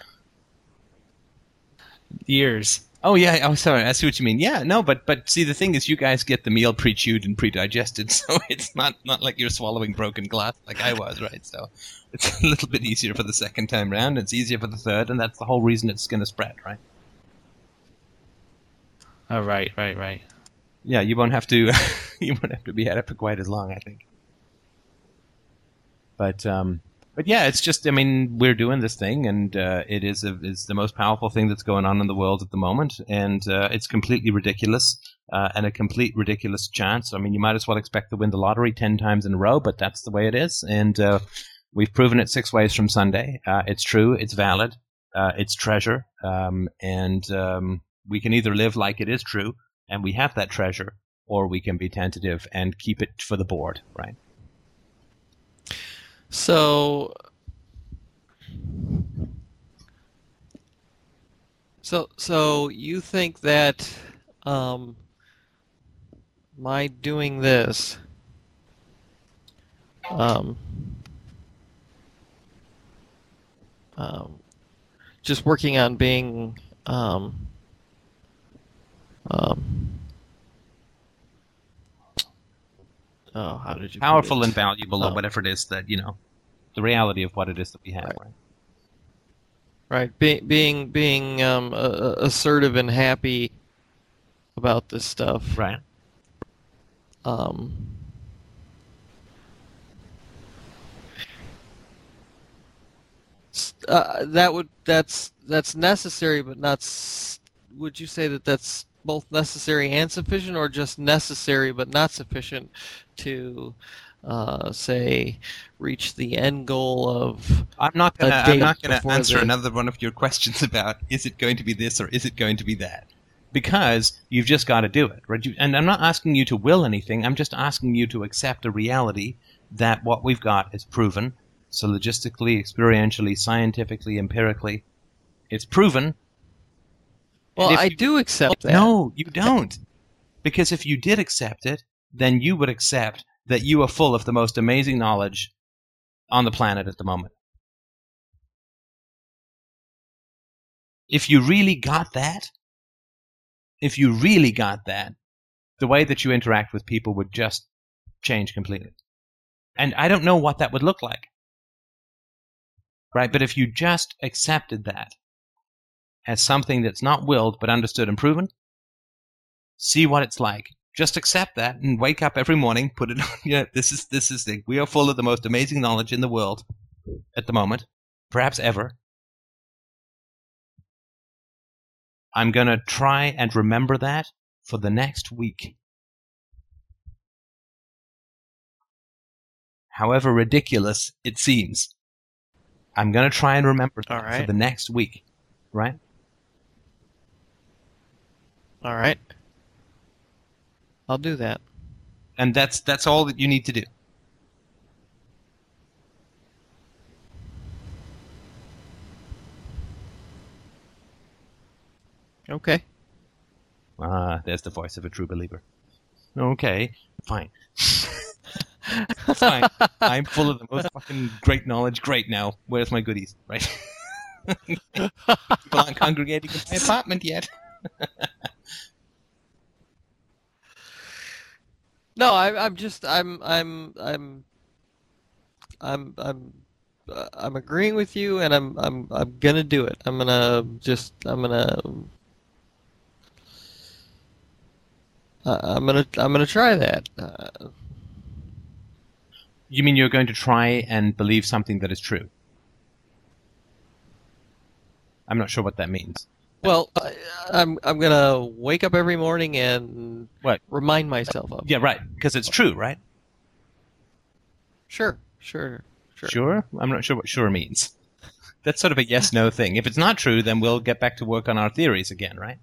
Years. Oh yeah, oh sorry, I see what you mean. Yeah, no, but but see the thing is you guys get the meal pre-chewed and pre-digested, so it's not not like you're swallowing broken glass like I was, right? So it's a little bit easier for the second time round, it's easier for the third, and that's the whole reason it's going to spread, right? Oh, right, right, right. Yeah, you won't have to you won't have to be at it for quite as long, I think. But um but yeah, it's just I mean we're doing this thing, and uh, it is a, is the most powerful thing that's going on in the world at the moment, and uh, it's completely ridiculous uh, and a complete ridiculous chance. I mean, you might as well expect to win the lottery ten times in a row, but that's the way it is, and uh, we've proven it six ways from Sunday. Uh, it's true, it's valid, uh, it's treasure, um, and um, we can either live like it is true, and we have that treasure, or we can be tentative and keep it for the board, right? So, so, so you think that um, my doing this, um, um, just working on being, um, um, oh, how did you powerful and valuable, or Oh. whatever it is that you know, the reality of what it is that we have. Right. Right. Right, Be- being being um, a- assertive and happy about this stuff. Right. Um, uh, that would that's that's necessary, but not. s- Would you say that that's both necessary and sufficient, or just necessary but not sufficient to, uh, say, reach the end goal of? I'm not gonna. I'm not gonna answer the- another one of your questions about is it going to be this or is it going to be that, because you've just got to do it, right? You, and I'm not asking you to will anything. I'm just asking you to accept a reality that what we've got is proven. Syllogistically, experientially, scientifically, empirically, it's proven. Well, I you- do accept that. No, you don't. Because if you did accept it, then you would accept that you are full of the most amazing knowledge on the planet at the moment. If you really got that, if you really got that, the way that you interact with people would just change completely. And I don't know what that would look like. Right? But if you just accepted that as something that's not willed but understood and proven, see what it's like. Just accept that and wake up every morning, put it on, you know, this is, this is the, we are full of the most amazing knowledge in the world at the moment, perhaps ever. I'm going to try and remember that for the next week. However ridiculous it seems, I'm going to try and remember that All for the next week, right? All right. I'll do that. And that's that's all that you need to do. Okay. Ah, there's the voice of a true believer. Okay, fine. fine. I'm full of the most fucking great knowledge. Great now. Where's my goodies? Right. People aren't congregating in my apartment yet. No, I, I'm just I'm I'm I'm I'm I'm uh, I'm agreeing with you, and I'm I'm I'm gonna do it. I'm gonna just I'm gonna uh, I'm gonna I'm gonna try that. Uh, You mean you're going to try and believe something that is true? I'm not sure what that means. well, I'm I'm gonna wake up every morning and What? remind myself of. Yeah, right. Because it's true, right? Sure, sure, sure. Sure? I'm not sure what sure means. That's sort of a yes no thing. If it's not true, then we'll get back to work on our theories again, right?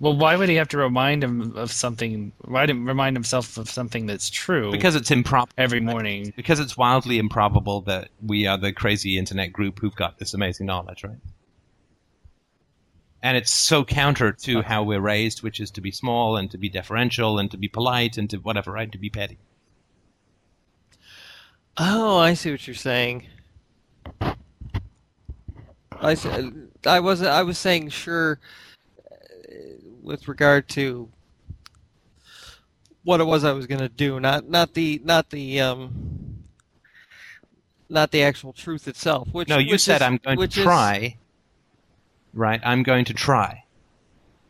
Well, why would he have to remind him of something? Why didn't remind himself of something that's true Because it's improper. every morning? Because it's wildly improbable that we are the crazy internet group who've got this amazing knowledge, right? And it's so counter to how we're raised, which is to be small and to be deferential and to be polite and to whatever, right? To be petty. Oh, I see what you're saying. I. I was I was saying sure uh, with regard to what it was I was going to do, not not the not the um not the actual truth itself. Which no, you which said is- I'm going to which is- try. Right, I'm going to try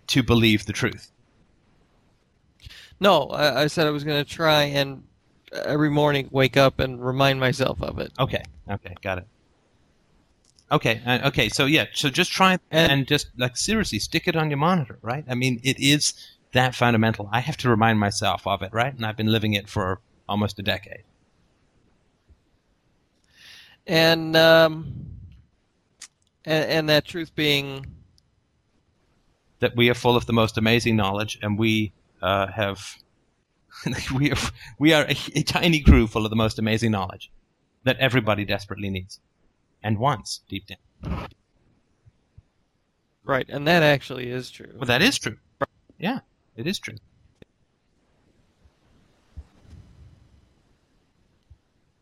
to believe the truth. No, I, I said I was going to try and every morning wake up and remind myself of it. Okay, okay, got it. Okay, uh, okay, so yeah, so just try and, And- just like seriously stick it on your monitor, right? I mean, it is that fundamental. I have to remind myself of it, right? And I've been living it for almost a decade. And um and, and that truth being That we are full of the most amazing knowledge, and we uh, have we are we are a, a tiny crew full of the most amazing knowledge that everybody desperately needs and wants deep down. right, and that actually is true. Well, that is true. Yeah, it is true.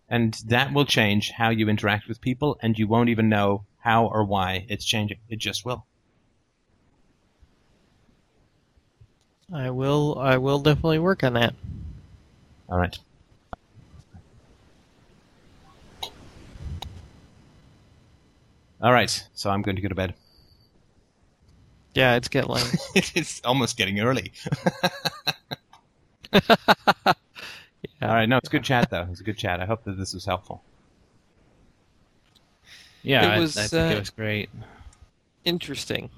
And that will change how you interact with people, and you won't even know how or why it's changing. It just will. I will I will definitely work on that. All right. All right. So I'm going to go to bed. Yeah, it's getting late. it's almost getting early. Yeah. All right. No, it's good chat though. It's a good chat. I hope that this was helpful. Yeah, It I- was, I, think uh, it was great. Interesting.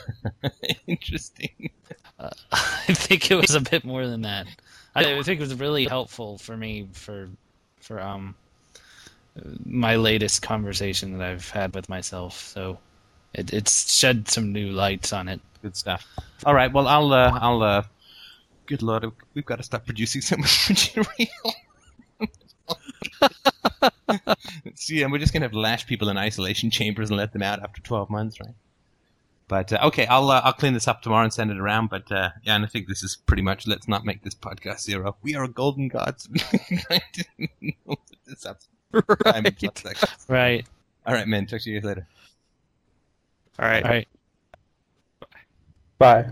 Interesting. I think it was a bit more than that. I, I think it was really helpful for me for for um my latest conversation that I've had with myself. So it, it's shed some new lights on it. Good stuff. All right. Well, I'll. Uh, I'll. Uh, good lord, we've got to stop producing so much material. See, and we're just gonna have to lash people in isolation chambers and let them out after twelve months, right? But uh, okay, I'll uh, I'll clean this up tomorrow and send it around. But uh, yeah, and I think this is pretty much. Let's not make this podcast zero. We are golden gods. this up. Time and plus seconds. Right. All right, man. Talk to you later. All right. All right. Bye.